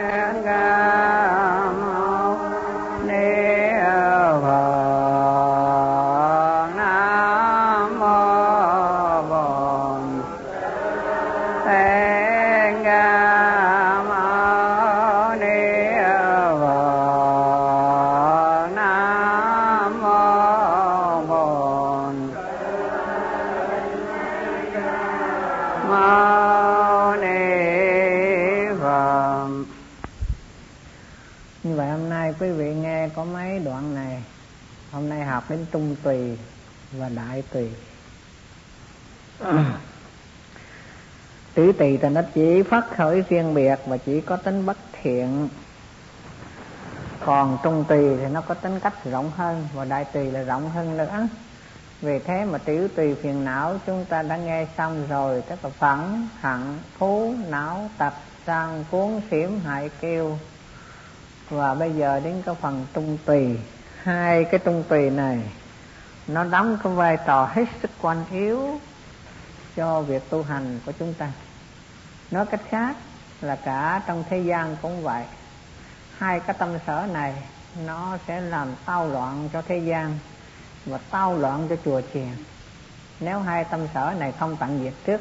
and God. Đến trung tùy và đại tùy. Tứ tùy thì nó chỉ phát khởi riêng biệt và chỉ có tính bất thiện. Còn trung tùy thì nó có tính cách rộng hơn và đại tùy là rộng hơn nữa. Vì thế mà tiểu tùy phiền não chúng ta đã nghe xong rồi, tức là phẫn hận phú não, tập, sang, cuốn, xỉm, hại kêu và bây giờ đến cái phần trung tùy hai cái tung tùy này nó đóng cái vai trò hết sức quan yếu cho việc tu hành của chúng ta. Nói cách khác là cả trong thế gian cũng vậy. Hai cái tâm sở này nó sẽ làm tao loạn cho thế gian và tao loạn cho chùa chiền. Nếu hai tâm sở này không tận diệt trước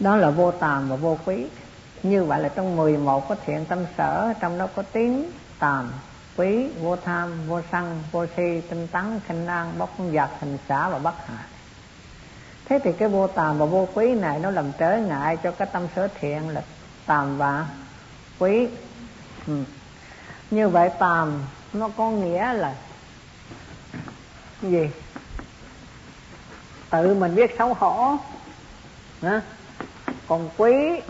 đó là vô tàm và vô quý. Như vậy là trong 11 có thiện tâm sở trong đó có tiếng tàm. Quý vô tham, vô sân, vô si, tinh tấn, khinh an bóc giặc, hình xả và bất hại. Thế thì cái vô tàm và vô quý này nó làm trở ngại cho cái tâm sở thiện là tàm và quý. Ừ. như vậy tàm nó có nghĩa là gì? Tự mình biết xấu hổ. Hả? còn quý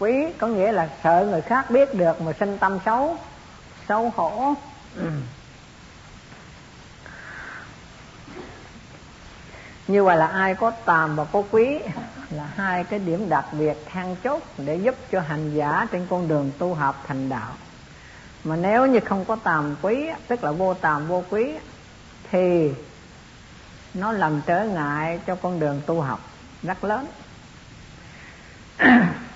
quý, có nghĩa là sợ người khác biết được mà sinh tâm xấu xấu hổ. Như vậy là ai có tàm và có quý là hai cái điểm đặc biệt than chốt để giúp cho hành giả trên con đường tu học thành đạo. Mà nếu như không có tàm quý, tức là vô tàm vô quý, thì nó làm trở ngại cho con đường tu học rất lớn.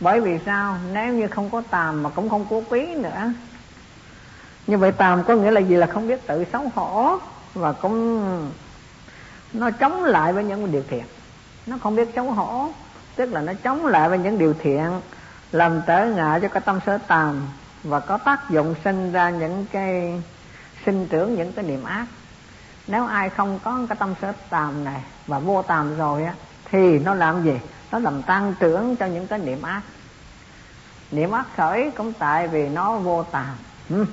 bởi vì sao? Nếu như không có tàm mà cũng không có quý nữa. Như vậy tàm có nghĩa là gì? Là không biết tự xấu hổ và cũng nó chống lại với những điều thiện. Nó không biết xấu hổ, tức là nó chống lại với những điều thiện, làm trở ngại cho cái tâm sở tàm và có tác dụng sinh ra những cái, sinh trưởng những cái niệm ác. Nếu ai không có cái tâm sở tàm này và vô tàm rồi á, thì nó làm gì? Nó làm tăng trưởng cho những cái niệm ác. Niệm ác khởi cũng tại vì nó vô tàm. Ừ.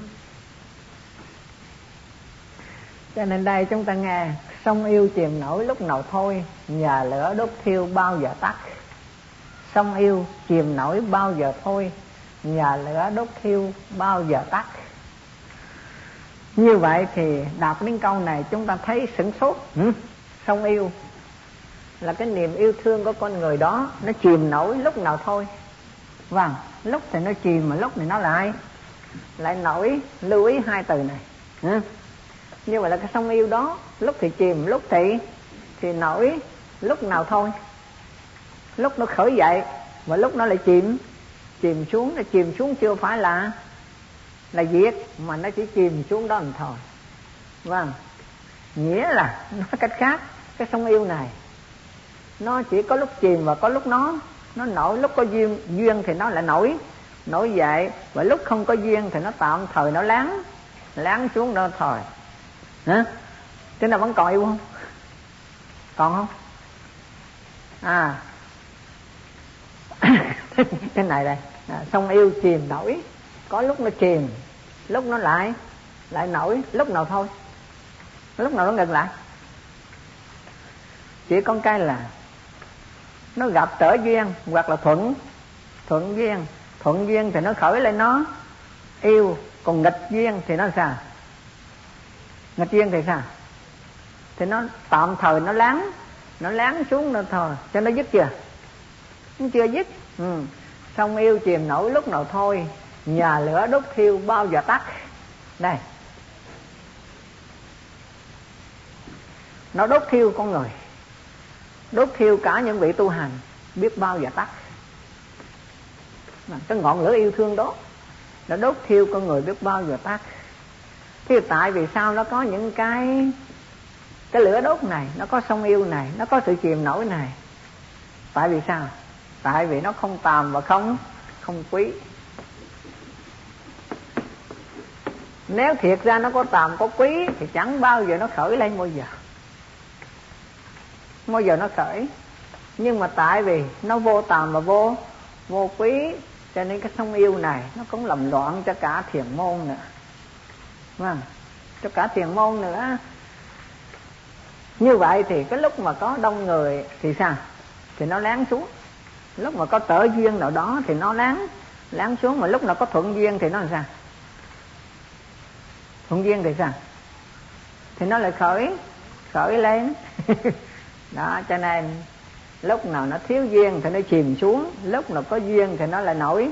cho nên đây chúng ta nghe, sông yêu chìm nổi lúc nào thôi, nhà lửa đốt thiêu bao giờ tắt. Sông yêu chìm nổi bao giờ thôi, nhà lửa đốt thiêu bao giờ tắt. Như vậy thì đọc đến câu này chúng ta thấy sửng sốt. Ừ? sông yêu là cái niềm yêu thương của con người đó, nó chìm nổi lúc nào thôi. Vâng lúc thì nó chìm mà lúc thì nó lại lại nổi. Lưu ý hai từ này. Ừ. như vậy là cái sông yêu đó, lúc thì chìm, lúc thì thì nổi, lúc nào thôi. Lúc nó khởi dậy và lúc nó lại chìm chìm xuống, nó chìm xuống chưa phải là là diệt, mà nó chỉ chìm xuống đó mà thôi. Vâng. Nghĩa là nói cách khác, cái sông yêu này nó chỉ có lúc chìm và có lúc nó nó nổi. Lúc có duyên duyên thì nó lại nổi nổi dậy. Và lúc không có duyên thì nó tạm thời nó lắng lắng xuống đó thôi hả? Thế nào vẫn còn yêu không? Còn không? À. Cái này đây. À, sông yêu chìm nổi. Có lúc nó chìm lúc nó lại lại nổi. Lúc nào thôi. Lúc nào nó ngừng lại. Chỉ con cái là nó gặp trở duyên, hoặc là thuận. Thuận duyên. Thuận duyên thì nó khởi lên nó. Yêu. Còn nghịch duyên thì nó sao? Nghịch duyên thì sao? Thì nó tạm thời nó lắng. Nó lắng xuống nó thôi. Cho nó dứt chưa? Nó chưa dứt. Ừ. xong yêu chìm nổi lúc nào thôi. Nhà lửa đốt thiêu bao giờ tắt. Đây. Nó đốt thiêu con người đốt thiêu cả những vị tu hành, biết bao giờ tắt. Cái ngọn lửa yêu thương đó nó đốt thiêu con người biết bao giờ tắt. Thì tại vì sao nó có những cái cái lửa đốt này, nó có sông yêu này, nó có sự chìm nổi này? Tại vì sao? Tại vì nó không tàm và không không quý. Nếu thiệt ra nó có tàm, có quý, thì chẳng bao giờ nó khởi lên bao giờ bao giờ nó khởi. Nhưng mà tại vì nó vô tàm và vô vô quý, cho nên cái sông yêu này nó cũng làm loạn cho cả thiền môn nữa. Vâng cho cả thiền môn nữa. Như vậy thì cái lúc mà có đông người thì sao? Thì nó láng xuống. Lúc mà có tở duyên nào đó thì nó láng láng xuống. Mà lúc nào có thuận duyên thì nó làm sao? Thuận duyên thì sao? Thì nó lại khởi khởi lên. đó, cho nên lúc nào nó thiếu duyên thì nó chìm xuống, lúc nào có duyên thì nó lại nổi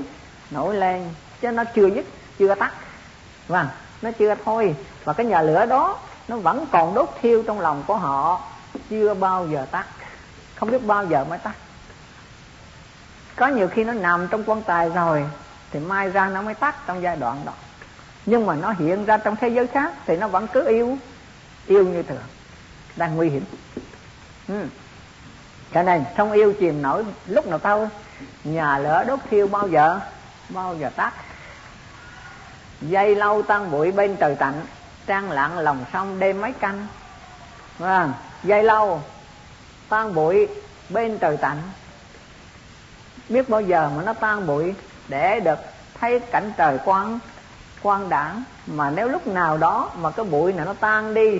nổi lên. Chứ nó chưa dứt, chưa tắt vâng nó chưa thôi. Và cái nhà lửa đó, nó vẫn còn đốt thiêu trong lòng của họ, chưa bao giờ tắt. Không biết bao giờ mới tắt. Có nhiều khi nó nằm trong quan tài rồi, thì mai ra nó mới tắt trong giai đoạn đó. Nhưng mà nó hiện ra trong thế giới khác, thì nó vẫn cứ yêu yêu như thường. Đang nguy hiểm ừ. cho nên không yêu chìm nổi lúc nào thôi nhà lửa đốt thiêu bao giờ bao giờ tắt. Dây lâu tan bụi bên trời tạnh trang lặng lòng sông đêm mấy canh. Vâng dây lâu tan bụi bên trời tạnh. Biết bao giờ mà nó tan bụi để được thấy cảnh trời quang quang đảng mà nếu lúc nào đó mà cái bụi này nó tan đi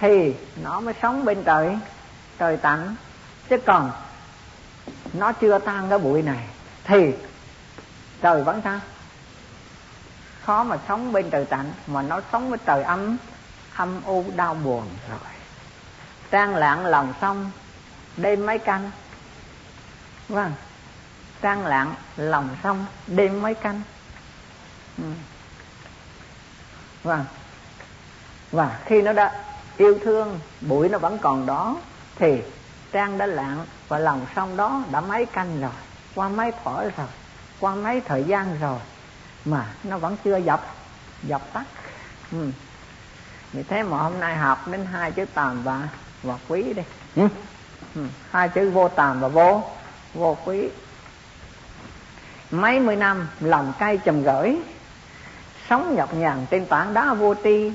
thì nó mới sống bên trời trời tặng chứ còn, nó chưa tan cái bụi này, thì trời vẫn sao khó mà sống bên trời tạnh, mà nó sống với trời âm âm u, đau buồn rồi. Trang lạng lòng sông đêm mấy canh. Vâng trang lạng lòng sông đêm mấy canh. Ừ. vâng. Và khi nó đã yêu thương, bụi nó vẫn còn đó thì trang đã lạng và lòng sông đó đã mấy canh rồi qua mấy thổi rồi qua mấy thời gian rồi mà nó vẫn chưa dập dập tắt ừ. vì thế mà hôm nay học đến hai chữ tàm và và quý đi ừ. Ừ. hai chữ vô tàm và vô vô quý mấy mươi năm lòng cay trầm gửi sống nhọc nhằn trên tảng đá vô tri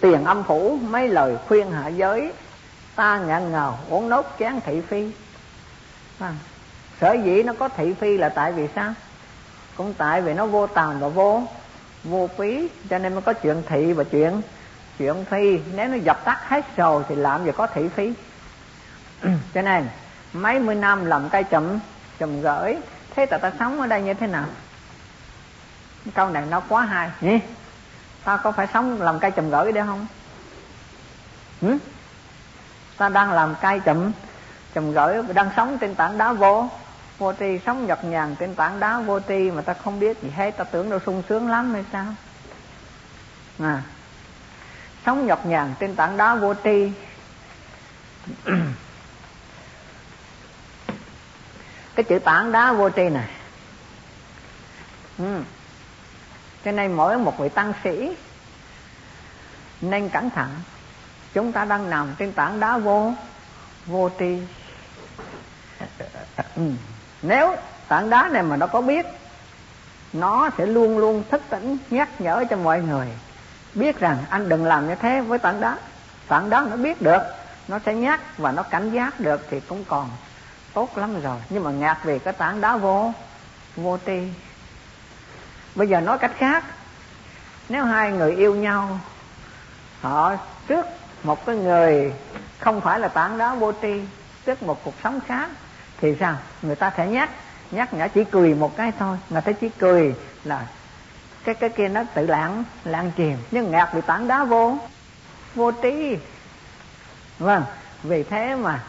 tiền âm phủ mấy lời khuyên hạ giới ta ngạn ngào uống nốt chán thị phi. À, sở dĩ nó có thị phi là tại vì sao? Cũng tại vì nó vô tàn và vô vô quý cho nên mới có chuyện thị và chuyện chuyện phi. Nếu nó dập tắt hết rồi thì làm gì có thị phi? Cho nên mấy mươi năm làm cây chậm chậm gửi thế ta ta sống ở đây như thế nào? Câu này nó quá hay. Nhỉ ta có phải sống làm cây chậm gửi đấy không? Ừ? Ta đang làm cai chậm chậm gửi đang sống trên tảng đá vô. Vô tri sống nhọc nhằn trên tảng đá vô tri mà ta không biết gì hết. Ta tưởng đâu sung sướng lắm hay sao? À. Sống nhọc nhằn trên tảng đá vô tri. Cái chữ tảng đá vô tri này. Ừ. cho nên mỗi một vị tăng sĩ nên cẩn thận chúng ta đang nằm trên tảng đá vô vô tri. Ừ. Nếu tảng đá này mà nó có biết, nó sẽ luôn luôn thức tỉnh, nhắc nhở cho mọi người. Biết rằng anh đừng làm như thế với tảng đá. Tảng đá nó biết được, nó sẽ nhắc và nó cảnh giác được thì cũng còn tốt lắm rồi. Nhưng mà ngạc về cái tảng đá vô vô tri. Bây giờ nói cách khác, nếu hai người yêu nhau, họ trước một cái người không phải là tảng đá vô tri trước một cuộc sống khác, thì sao? Người ta sẽ nhắc nhắc nhở chỉ cười một cái thôi. Người ta chỉ cười là cái cái kia nó tự lãng lãng chìm. Nhưng ngạc bị tảng đá vô vô trí vâng vì thế mà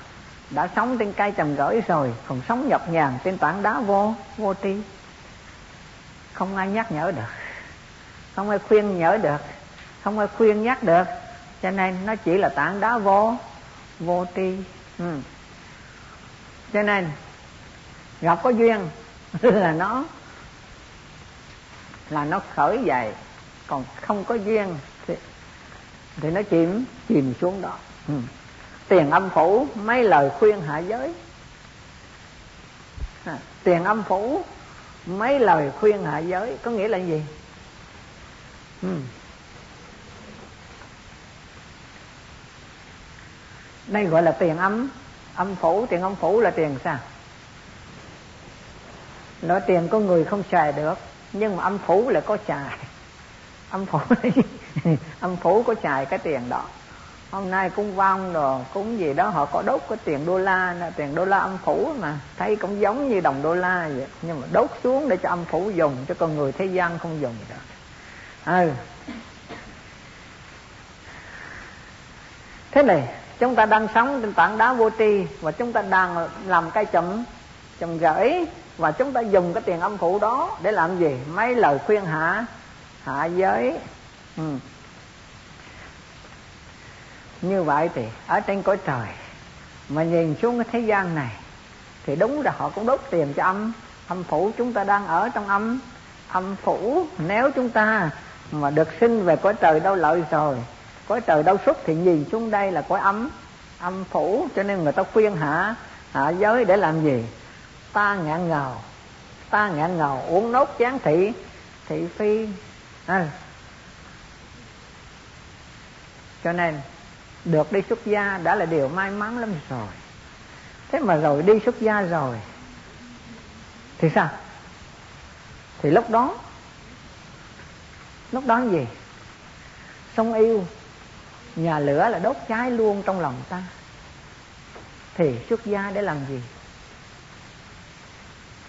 đã sống trên cây trầm gửi rồi, còn sống nhọc nhằn trên tảng đá vô vô tri. Không ai nhắc nhở được, không ai khuyên nhở được, không ai khuyên nhắc được cho nên nó chỉ là tảng đá vô vô tri ừ. cho nên gặp có duyên là nó là nó khởi dậy còn không có duyên thì, thì nó chìm chìm xuống đó ừ. tiền âm phủ mấy lời khuyên hạ giới à, tiền âm phủ mấy lời khuyên hạ giới có nghĩa là gì ừ. Đây gọi là tiền âm âm phủ, tiền âm phủ là tiền sao? Nói tiền có người không xài được, nhưng mà âm phủ là có xài. Âm phủ âm phủ có xài cái tiền đó. Hôm nay cũng vong rồi cũng gì đó, họ có đốt cái tiền đô la tiền đô la âm phủ mà. Thấy cũng giống như đồng đô la vậy. Nhưng mà đốt xuống để cho âm phủ dùng, cho con người thế gian không dùng được. Ừ. Thế này chúng ta đang sống trên tảng đá vô tri và chúng ta đang làm cây chậm chậm rễ và chúng ta dùng cái tiền âm phủ đó để làm gì? Mấy lời khuyên hạ hạ giới. Ừ. như vậy thì ở trên cõi trời mà nhìn xuống cái thế gian này thì đúng là họ cũng đốt tiền cho âm. Âm phủ chúng ta đang ở trong âm. Âm phủ, nếu chúng ta mà được sinh về cõi trời đâu lợi rồi cõi trời đau xúc thì nhìn xuống đây là cõi âm âm phủ, cho nên người ta khuyên hạ hạ giới để làm gì? Ta ngạn ngào, ta ngạn ngào, uống nốt chán thị thị phi. À. cho nên, được đi xuất gia đã là điều may mắn lắm rồi. Thế mà rồi đi xuất gia rồi, thì sao? Thì lúc đó lúc đó gì? Sông yêu nhà lửa là đốt cháy luôn trong lòng ta. Thì xuất gia để làm gì?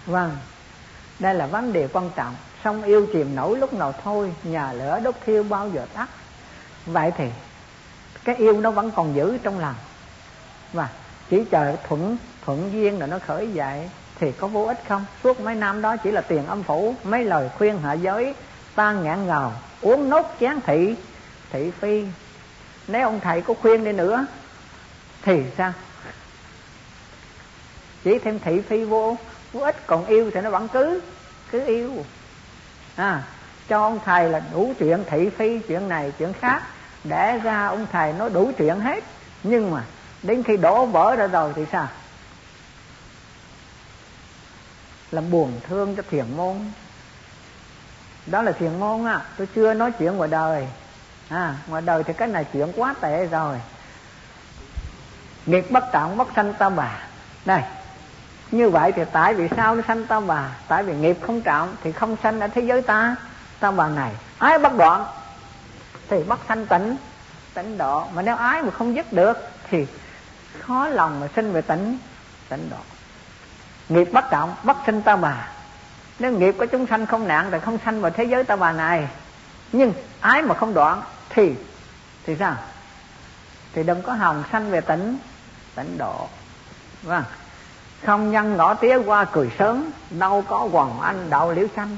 Vâng đây là vấn đề quan trọng. Sông yêu chìm nổi lúc nào thôi, nhà lửa đốt thiêu bao giờ tắt. Vậy thì, cái yêu nó vẫn còn giữ trong lòng. Và chỉ chờ thuận thuận duyên là nó khởi dậy, thì có vô ích không? Suốt mấy năm đó chỉ là tiền âm phủ, mấy lời khuyên hạ giới, ta ngạn ngào, uống nốt chén thị thị phi nếu ông thầy có khuyên đi nữa, thì sao? Chỉ thêm thị phi vô vô ích, còn yêu thì nó vẫn cứ cứ yêu. À cho ông thầy là đủ chuyện thị phi, chuyện này, chuyện khác. Để ra ông thầy nói đủ chuyện hết. Nhưng mà đến khi đổ vỡ ra rồi thì sao? Làm buồn thương cho thiền môn. Đó là thiền môn á. Tôi chưa nói chuyện ngoài đời à ngoài đời thì cái này chuyện quá tệ rồi. Nghiệp bất trọng bất sanh ta bà. Này, như vậy thì tại vì sao nó sanh ta bà? Tại vì nghiệp không trọng thì không sanh ở thế giới ta. Ta bà này, ái bất đoạn, thì bất sanh tịnh tịnh độ. Mà nếu ái mà không dứt được thì khó lòng mà sinh về tịnh tịnh độ. Nghiệp bất trọng bất sinh ta bà. Nếu nghiệp của chúng sanh không nạn thì không sanh vào thế giới ta bà này. Nhưng ái mà không đoạn thì thì sao? Thì đừng có hòng sanh về tỉnh tỉnh độ vâng không? Nhân ngõ tía qua cười sớm, đâu có hoàng anh đạo liễu xanh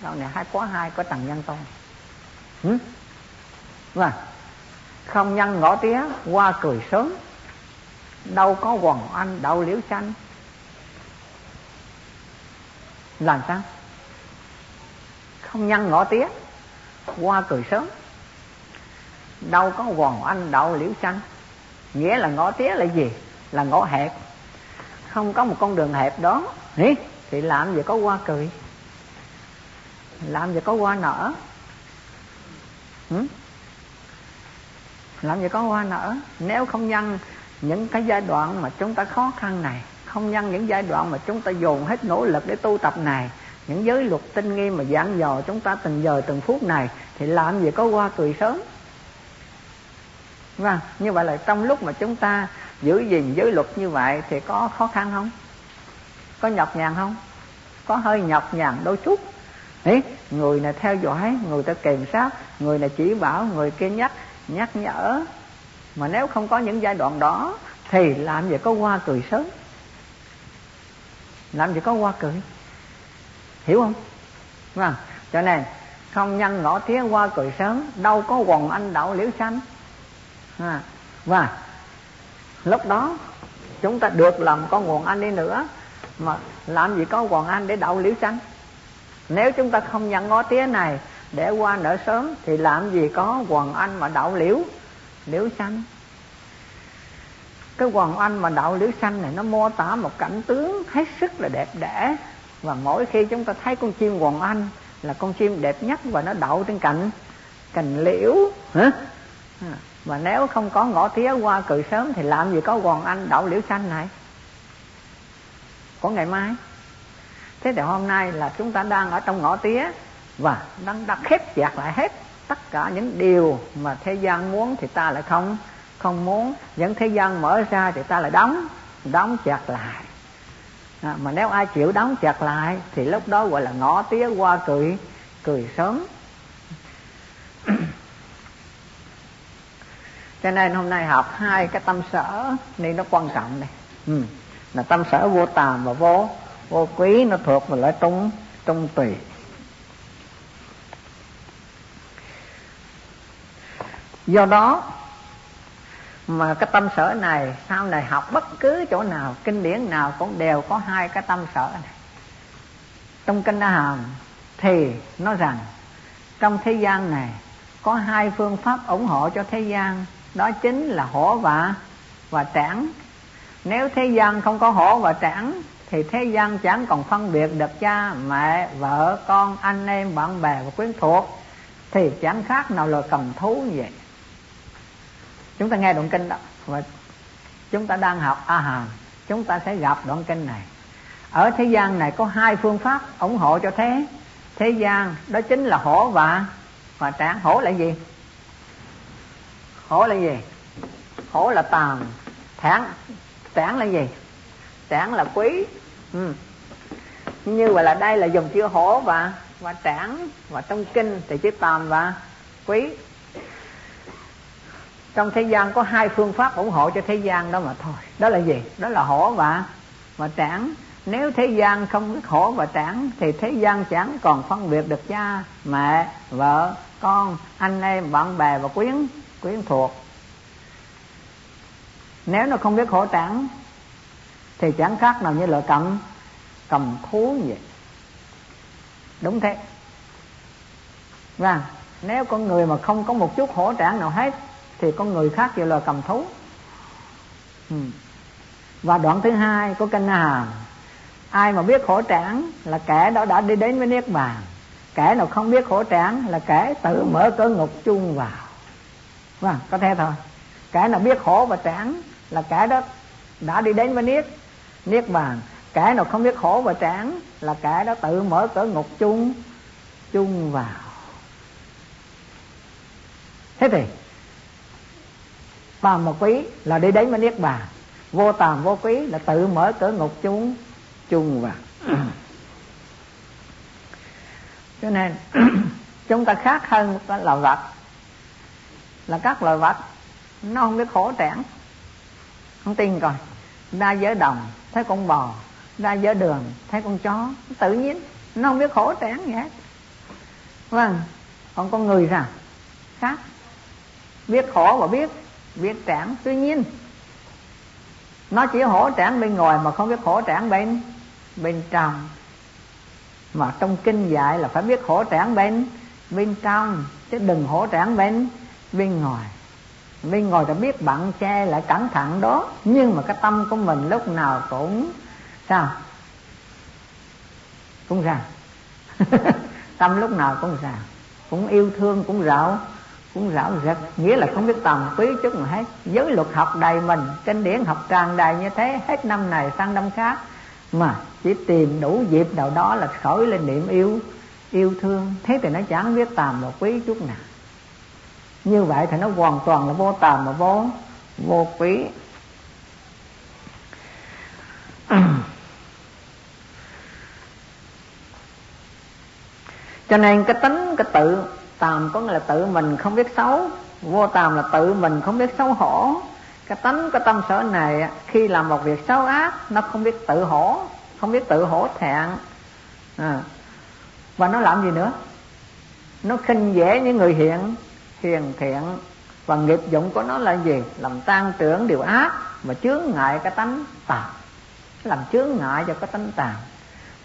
đâu này hai quá hai có tầng nhân tôn. Ừ? vâng không? Nhân ngõ tía qua cười sớm, đâu có hoàng anh đạo liễu xanh làm sao? Không nhân ngõ tía qua cười sớm đâu có hoàng anh đậu liễu xanh. Nghĩa là ngõ tía là gì? Là ngõ hẹp. Không có một con đường hẹp đó. Ý, thì làm gì có hoa cười? Làm gì có hoa nở? Ừ? làm gì có hoa nở? Nếu không nhân những cái giai đoạn mà chúng ta khó khăn này không nhân những giai đoạn mà chúng ta dồn hết nỗ lực để tu tập này những giới luật tinh nghiêm mà giảng dò chúng ta từng giờ từng phút này thì làm gì có hoa cười sớm? Vâng như vậy là trong lúc mà chúng ta giữ gìn giới luật như vậy thì có khó khăn không? Có nhọc nhằn không? Có hơi nhọc nhằn đôi chút. Ấy người này theo dõi, người ta kèm sát, người này chỉ bảo, người kia nhắc nhắc nhở. Mà nếu không có những giai đoạn đó, thì làm gì có qua cười sớm? Làm gì có qua cười? Hiểu không? Vâng cho nên không nhân ngõ tiếng qua cười sớm, đâu có quần anh đậu liễu xanh à, và lúc đó chúng ta được làm con nguồn anh đi nữa mà làm gì có nguồn anh để đậu liễu xanh nếu chúng ta không nhận ngó tía này để qua nở sớm thì làm gì có quần anh mà đậu liễu? Liễu xanh cái quần anh mà đậu liễu xanh này nó mô tả một cảnh tướng hết sức là đẹp đẽ. Và mỗi khi chúng ta thấy con chim quần anh là con chim đẹp nhất và nó đậu trên cạnh cành liễu. Hả? Mà nếu không có ngõ tía qua cười sớm thì làm gì có quần anh đậu liễu xanh này? Có ngày mai. Thế thì hôm nay là chúng ta đang ở trong ngõ tía và đang đặt khép chặt lại hết tất cả những điều mà thế gian muốn thì ta lại không không muốn. Những thế gian mở ra thì ta lại đóng đóng chặt lại. À, mà nếu ai chịu đóng chặt lại thì lúc đó gọi là ngõ tía qua cười cười sớm. Cho nên hôm nay học hai cái tâm sở nên nó quan trọng này. Ừ. là tâm sở vô tàm và vô vô quý, nó thuộc vào loại trung trung tùy. Do đó mà cái tâm sở này, sau này học bất cứ chỗ nào, kinh điển nào cũng đều có hai cái tâm sở này. Trong kinh a hàm thì nói rằng trong thế gian này có hai phương pháp ủng hộ cho thế gian đó chính là hổ và và trảng. Nếu thế gian không có hổ và trảng, thì thế gian chẳng còn phân biệt được cha, mẹ, vợ, con, anh em, bạn bè và quyến thuộc, thì chẳng khác nào là cầm thú như vậy. Chúng ta nghe đoạn kinh đó, và chúng ta đang học a hàm chúng ta sẽ gặp đoạn kinh này. Ở thế gian này có hai phương pháp ủng hộ cho thế. Thế gian đó chính là hổ và và trảng. Hổ là gì? Hổ là gì? Hổ là tàn. Thản tráng là gì? Tráng là quý. Ừ. như vậy là đây là dùng chữ hổ và và tráng và trong kinh thì chữ tàm và quý. Trong thế gian có hai phương pháp ủng hộ cho thế gian đó mà thôi. Đó là gì? Đó là hổ và và tráng nếu thế gian không biết hổ và tráng thì thế gian chẳng còn phân biệt được cha, mẹ, vợ, con, anh em, bạn bè và quyến quyến thuộc. Nếu nó không biết khổ tráng thì chẳng khác nào như là cầm cầm thú vậy. Đúng thế. Và nếu con người mà không có một chút hổ tráng nào hết, thì con người khác như là cầm thú. Ừ. và đoạn thứ hai của kinh hàm ai mà biết khổ tráng là kẻ đó đã đi đến với niết bàn. Kẻ nào không biết khổ tráng là kẻ tự mở cỡ ngục chung vào vâng có thế thôi. Cái nào biết khổ và tráng là cái đó đã đi đến với niết. Niết bàn. Cái nào không biết khổ và tráng là cái đó tự mở cửa ngục chung chung vào. Thế thì tàm một quý là đi đến với niết bàn. Vô tàm vô quý là tự mở cửa ngục chung chung vào. Cho nên, chúng ta khác hơn cái loài vật là các loài vật. Nó không biết khổ trẻn. Không tin coi. Ra giới đồng, thấy con bò. Ra giới đường, thấy con chó. Tự nhiên, nó không biết khổ trẻn gì hết. Vâng còn con người sao? Khác. Biết khổ và biết biết trẻn. Tuy nhiên, nó chỉ hổ trẻn bên ngoài mà không biết khổ trẻn bên bên trong. Mà trong kinh dạy là phải biết khổ trẻn bên bên trong, chứ đừng hổ trẻn bên bên ngoài. Bên ngoài ta biết bạn che lại cẩn thận đó, nhưng mà cái tâm của mình lúc nào cũng, sao? Cũng sao? Tâm lúc nào cũng sao? Cũng yêu thương, cũng rạo cũng rạo rực. Nghĩa là không biết tầm quý chút mà hết. Giới luật học đầy mình kinh điển học tràn đầy như thế, hết năm này sang năm khác. Mà chỉ tìm đủ dịp nào đó là khởi lên niệm yêu yêu thương. Thế thì nó chẳng biết tầm một quý chút nào như vậy thì nó hoàn toàn là vô tàm mà vô vô quý cho nên cái tính, cái tự tàm có nghĩa là tự mình không biết xấu. Vô tàm là tự mình không biết xấu hổ. Cái tánh, cái tâm sở này khi làm một việc xấu ác, nó không biết tự hổ, không biết tự hổ thẹn. À. và nó làm gì nữa? Nó khinh dễ những người hiện hiền thiện. Và nghiệp dụng của nó là gì? Làm tan trưởng điều ác và chướng ngại cái tánh tà. Làm chướng ngại cho cái tánh tà.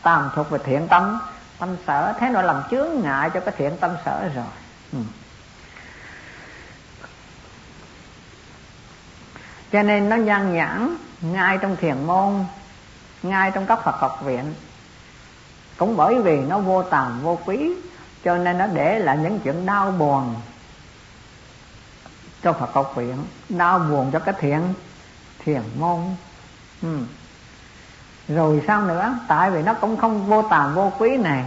Tàm thuộc về thiện tâm. Tâm sở, thế nó làm chướng ngại cho cái thiện tâm sở rồi? Ừ. cho nên nó nhan nhãn ngay trong thiền môn, ngay trong các phật học viện. Cũng bởi vì nó vô tàm, vô quý, cho nên nó để lại những chuyện đau buồn cho Phật học viện đau buồn cho cái thiện thiền môn. Ừ. rồi sao nữa? Tại vì nó cũng không vô tàm vô quý này.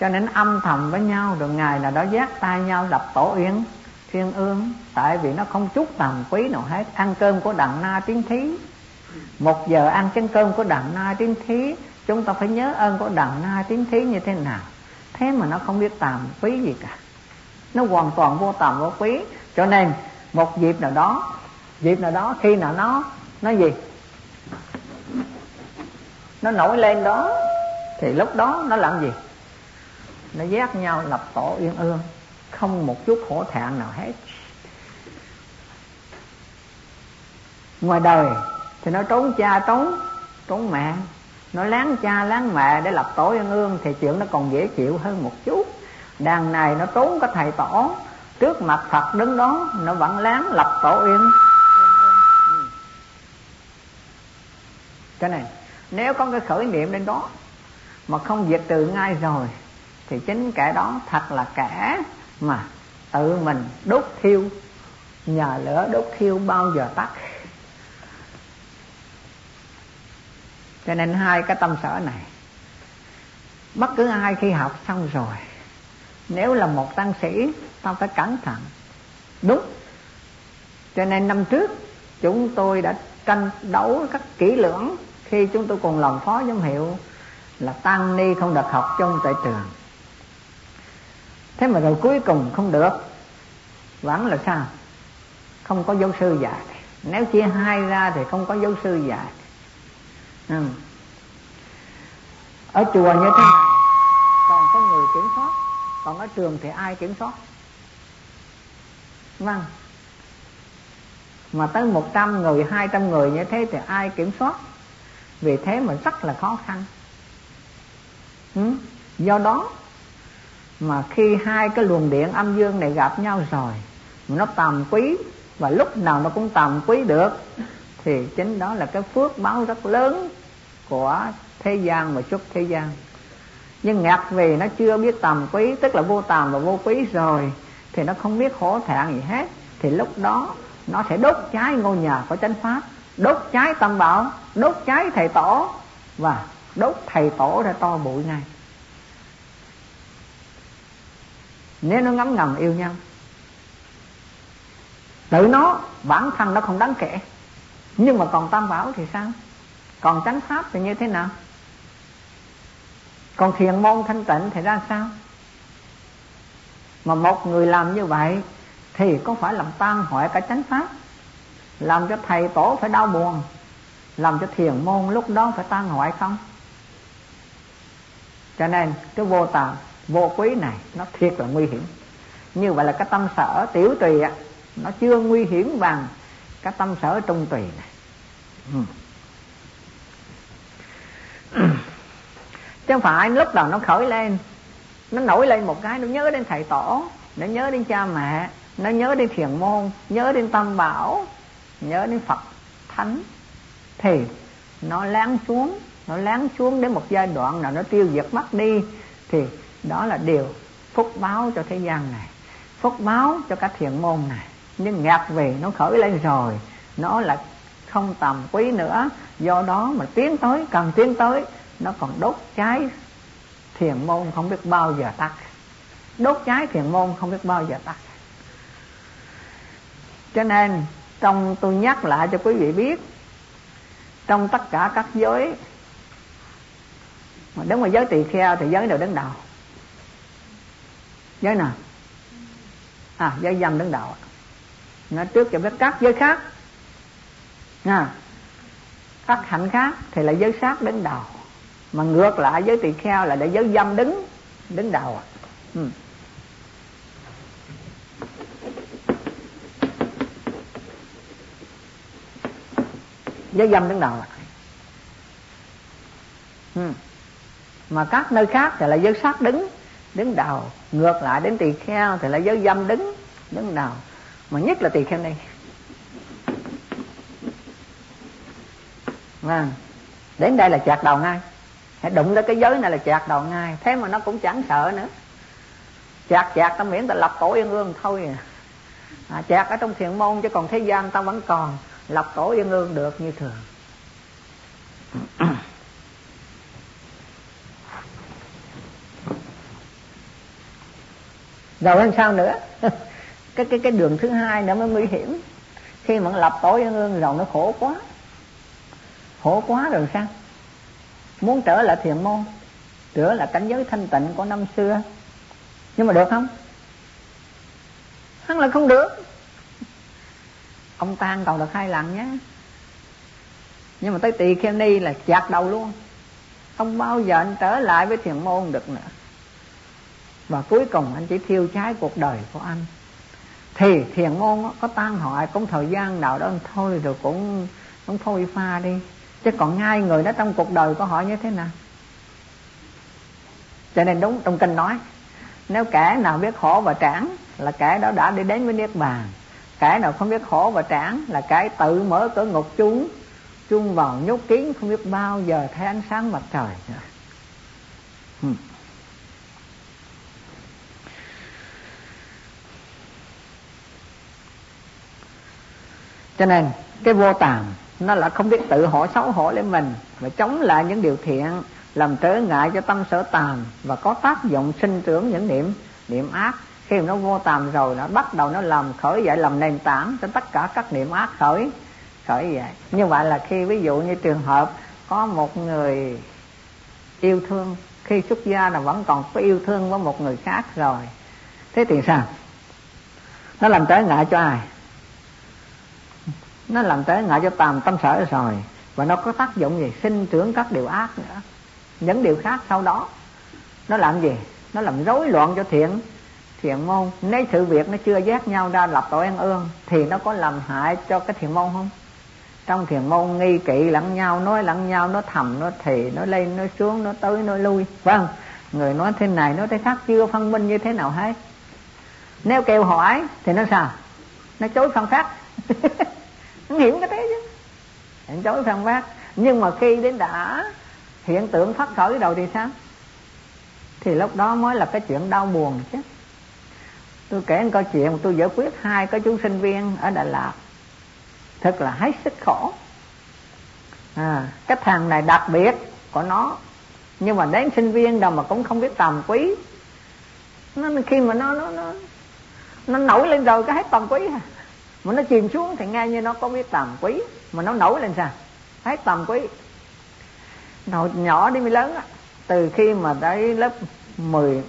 Cho nên âm thầm với nhau, rồi ngày nào đó giác tay nhau đập tổ yến, thiên ương. Tại vì nó không chút tàm quý nào hết. Ăn cơm của đặng na tín thí. Một giờ ăn chén cơm của đặng na tín thí. Chúng ta phải nhớ ơn của đặng na tín thí như thế nào. Thế mà nó không biết tàm quý gì cả. Nó hoàn toàn vô tàm vô quý. Cho nên một dịp nào đó, dịp nào đó khi nào nó nó gì? Nó nổi lên đó, thì lúc đó nó làm gì? Nó giác nhau lập tổ yên ương, không một chút khổ thẹn nào hết. Ngoài đời, thì nó trốn cha trốn trốn mẹ. Nó láng cha láng mẹ để lập tổ yên ương, thì chuyện nó còn dễ chịu hơn một chút. Đàn này nó trốn có thầy tổ trước mặt phật đứng đó nó vẫn láng lập tổ yên cái này nếu có cái khởi niệm lên đó mà không diệt trừ ngay rồi thì chính kẻ đó thật là kẻ mà tự mình đốt thiêu nhà lửa đốt thiêu bao giờ tắt. Cho nên hai cái tâm sở này bất cứ ai khi học xong rồi nếu là một tăng sĩ tao phải cẩn thận. Đúng. Cho nên năm trước, chúng tôi đã tranh đấu các kỹ lưỡng. Khi chúng tôi còn làm phó giám hiệu, là tăng ni không được học trong tại trường. Thế mà rồi cuối cùng không được. Vẫn là sao? Không có giáo sư dạy. Nếu chia hai ra thì không có giáo sư dạy. Ừ. ở chùa như thế này, còn có người kiểm soát. Còn ở trường thì ai kiểm soát? Vâng. Mà tới một trăm người, hai trăm người như thế thì ai kiểm soát? Vì thế mà rất là khó khăn. Ừ? do đó mà khi hai cái luồng điện âm dương này gặp nhau rồi, nó tầm quý và lúc nào nó cũng tầm quý được, thì chính đó là cái phước báo rất lớn của thế gian và xuất thế gian. Nhưng ngặt vì nó chưa biết tầm quý, tức là vô tầm và vô quý rồi thì nó không biết khổ thẹn gì hết. Thì lúc đó, nó sẽ đốt cháy ngôi nhà của chánh pháp, đốt cháy tâm bảo, đốt cháy thầy tổ, và đốt thầy tổ ra to bụi ngay. Nếu nó ngấm ngầm yêu nhau, tự nó, bản thân nó không đáng kể. Nhưng mà còn tam bảo thì sao? Còn chánh pháp thì như thế nào? Còn thiền môn thanh tịnh thì ra sao? Mà một người làm như vậy thì có phải làm tan hoại cả chánh pháp? Làm cho thầy tổ phải đau buồn, làm cho thiền môn lúc đó phải tan hoại không? Cho nên cái vô tà, vô quý này nó thiệt là nguy hiểm. Như vậy là cái tâm sở tiểu tùy á, nó chưa nguy hiểm bằng cái tâm sở trung tùy này. Ừ. Chứ không phải lúc đầu nó khởi lên nó nổi lên một cái, nó nhớ đến thầy tổ, nó nhớ đến cha mẹ, nó nhớ đến thiền môn, nhớ đến tâm bảo, nhớ đến phật thánh. Thì nó láng xuống, nó láng xuống đến một giai đoạn nào nó tiêu diệt mất đi. Thì đó là điều phúc báo cho thế gian này, phúc báo cho các thiền môn này. Nhưng ngạc về nó khởi lên rồi, nó là không tầm quý nữa. Do đó mà tiến tới, cần tiến tới, nó còn đốt cháy thiền môn không biết bao giờ tắt. Đốt cháy thiền môn không biết bao giờ tắt. Cho nên, trong tôi nhắc lại cho quý vị biết, trong tất cả các giới, mà đúng là giới tỳ kheo thì giới nào đứng đầu? Giới nào? À giới dâm đứng đầu nó trước cho biết các giới khác. Nha các hạnh khác thì là giới sát đứng đầu mà ngược lại giới tỳ kheo là để giới dâm đứng đứng đầu à. ừ. giới dâm đứng đầu à. ừ. mà các nơi khác thì là giới sát đứng đứng đầu ngược lại đến tỳ kheo thì là giới dâm đứng đứng đầu mà nhất là tỳ kheo này à. đến đây là chặt đầu ngay đụng tới cái giới này là chặt đầu ngay. Thế mà nó cũng chẳng sợ nữa. Chặt chặt ta miễn ta lập tổ yên ương thôi à. à chặt ở trong thiền môn chứ còn thế gian ta vẫn còn lập tổ yên ương được như thường. Rồi làm sao nữa. Cái cái cái đường thứ hai nữa mới nguy hiểm. Khi mà lập tổ yên ương rồi nó khổ quá. Khổ quá rồi sao? Muốn trở lại thiền môn, trở lại cảnh giới thanh tịnh của năm xưa. Nhưng mà được không? Hắn là không được. Ông tan còn được hai lần nhé. Nhưng mà tới tỳ kheo ni là chặt đầu luôn. Không bao giờ anh trở lại với thiền môn được nữa. Và cuối cùng anh chỉ thiêu cháy cuộc đời của anh. Thì thiền môn có tan hoại cũng thời gian nào đó, thôi rồi cũng cũng thôi pha đi chứ còn ngay người đó trong cuộc đời của họ như thế nào cho nên đúng trong kinh nói, nếu kẻ nào biết khổ và trảng là kẻ đó đã đi đến với niết bàn kẻ nào không biết khổ và trảng là kẻ tự mở cửa ngục chúng chung vào nhốt kín không biết bao giờ thấy ánh sáng mặt trời nữa. Hmm. cho nên cái vô tàm nó là không biết tự hỏi, xấu hổ lên mình. Và chống lại những điều thiện, làm trở ngại cho tâm sở tàm. Và có tác dụng sinh trưởng những niệm niệm ác. Khi mà nó vô tàm rồi, nó bắt đầu nó làm khởi dậy, làm nền tảng cho tất cả các niệm ác khởi khởi dậy. Như vậy là khi ví dụ như trường hợp có một người yêu thương, khi xuất gia là vẫn còn có yêu thương với một người khác rồi, thế thì sao? Nó làm trở ngại cho ai? Nó làm thế ngại cho tàm tâm sở rồi. Và nó có tác dụng gì? Sinh trưởng các điều ác nữa. Những điều khác sau đó, nó làm gì? Nó làm rối loạn cho thiện. Thiện môn nếu sự việc nó chưa giác nhau ra, lập tội ăn ương, thì nó có làm hại cho cái thiện môn không? Trong thiền môn, nghi kỵ lẫn nhau, nói lẫn nhau, nó thầm, nó thì, nó lên, nó xuống, nó tới, nó lui. Vâng người nói thế này, nói thế khác, chưa phân minh như thế nào hết. Nếu kêu hỏi, thì nó sao? Nó chối phân phát. nó cái thế chứ. Nó chối phân phát. Nhưng mà khi đến đã hiện tượng phát khởi đầu thì sao? Thì lúc đó mới là cái chuyện đau buồn chứ. Tôi kể một câu chuyện tôi giải quyết hai cái chú sinh viên ở đà lạt. Thật là hết sức khổ. À, cái thằng này đặc biệt của nó. Nhưng mà đến sinh viên đâu mà cũng không biết tầm quý. Nó khi mà nó nó nó nó nổi lên rồi cái hết tầm quý à mà nó chìm xuống thì nghe như nó có biết tầm quý mà nó nổi lên sao? Thấy tầm quý hồi nhỏ đi mới lớn á từ khi mà tới lớp 10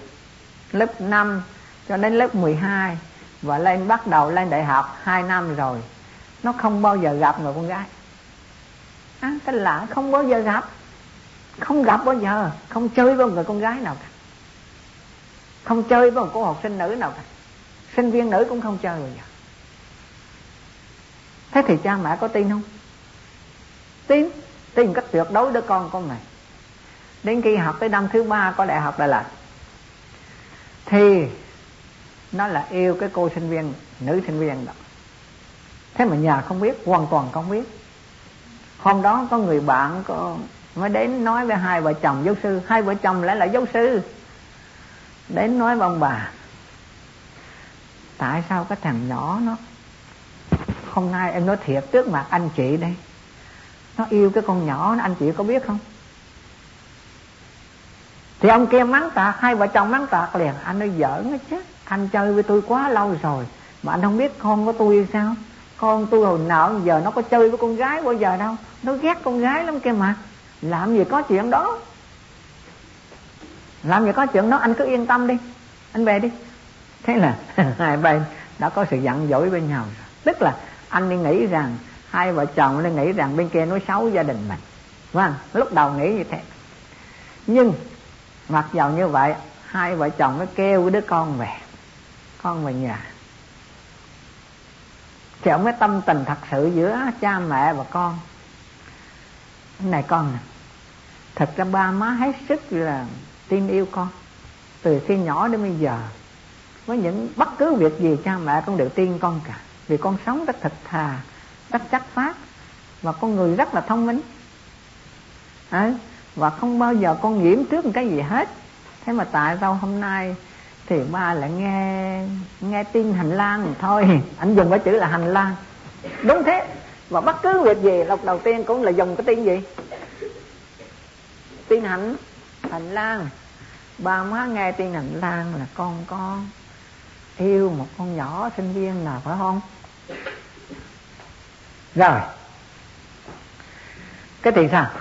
lớp 5 cho đến lớp 12 và lên bắt đầu lên đại học 2 năm rồi nó không bao giờ gặp người con gái. À, cái lạ không bao giờ gặp. Không gặp bao giờ không chơi với một người con gái nào cả. Không chơi với một cô học sinh nữ nào cả. Sinh viên nữ cũng không chơi bao giờ thế thì cha mẹ có tin không? Tin. Tin cách tuyệt đối đứa con của này. đến khi học tới năm thứ ba có đại học lại thì nó là yêu cái cô sinh viên, nữ sinh viên đó. Thế mà nhà không biết, hoàn toàn không biết. Hôm đó có người bạn có mới đến nói với hai vợ chồng giáo sư. Hai vợ chồng lại là giáo sư. Đến nói với ông bà, tại sao cái thằng nhỏ nó hôm nay em nói thiệt trước mặt anh chị đây. Nó yêu cái con nhỏ anh chị có biết không? Thì ông kia mắng tạc hai vợ chồng mắng tạc liền. Anh nói giỡn hết chứ. Anh chơi với tôi quá lâu rồi, mà anh không biết con của tôi sao? Con tôi hồi nợ giờ nó có chơi với con gái bao giờ đâu. Nó ghét con gái lắm kia mà. Làm gì có chuyện đó. Làm gì có chuyện đó, anh cứ yên tâm đi. Anh về đi. Thế là hai bên đã có sự giận dỗi với nhau. Rồi tức là anh đi nghĩ rằng, hai vợ chồng nên nghĩ rằng bên kia nói xấu gia đình mình. Vâng lúc đầu nghĩ như thế. Nhưng, mặc dầu như vậy, hai vợ chồng mới kêu đứa con về. Con về nhà. Thì ông mới tâm tình thật sự giữa cha mẹ và con. Này con nè, thật ra ba má hết sức là tin yêu con. Từ khi nhỏ đến bây giờ, với những bất cứ việc gì cha mẹ cũng đều tin con cả vì con sống rất thật thà rất chắc phát và con người rất là thông minh. À, và không bao giờ con nhiễm trước một cái gì hết. Thế mà tại sao hôm nay thì ba lại nghe nghe tin hành lang thôi? Anh dùng cái chữ là hành lang. Đúng thế. Và bất cứ việc gì lọc đầu tiên cũng là dùng cái tin gì? Tin hành hành lang. Ba má nghe tin hành lang là con con yêu một con nhỏ sinh viên nào phải không? Rồi. Cái tiền sao?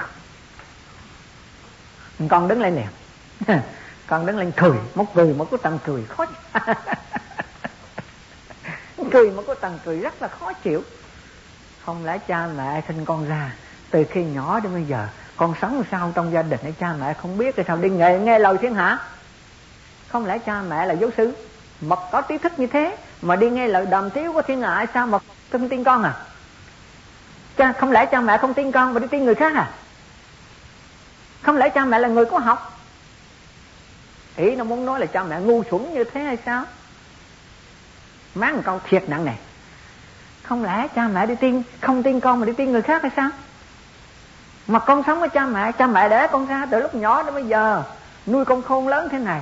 Con đứng lên liền con đứng lên cười, một cười một cái tầng cười khó cười một cái tầng cười rất là khó chịu. Không lẽ cha mẹ sinh con ra từ khi nhỏ đến bây giờ, con sống sao trong gia đình? Hay cha mẹ không biết thì sao? Đi nghe nghe lời thiên hạ. Không lẽ cha mẹ là giáo sư mà có trí thức như thế, mà đi nghe lời đàm tiếu của thiên hạ sao mà không tin con à? Cha, không lẽ cha mẹ không tin con mà đi tin người khác à? Không lẽ cha mẹ là người có học? Ý nó muốn nói là cha mẹ ngu xuẩn như thế hay sao? Máng một câu thiệt nặng này không lẽ cha mẹ đi tin, không tin con mà đi tin người khác hay sao? Mà con sống với cha mẹ cha mẹ để con ra từ lúc nhỏ đến bây giờ, nuôi con khôn lớn thế này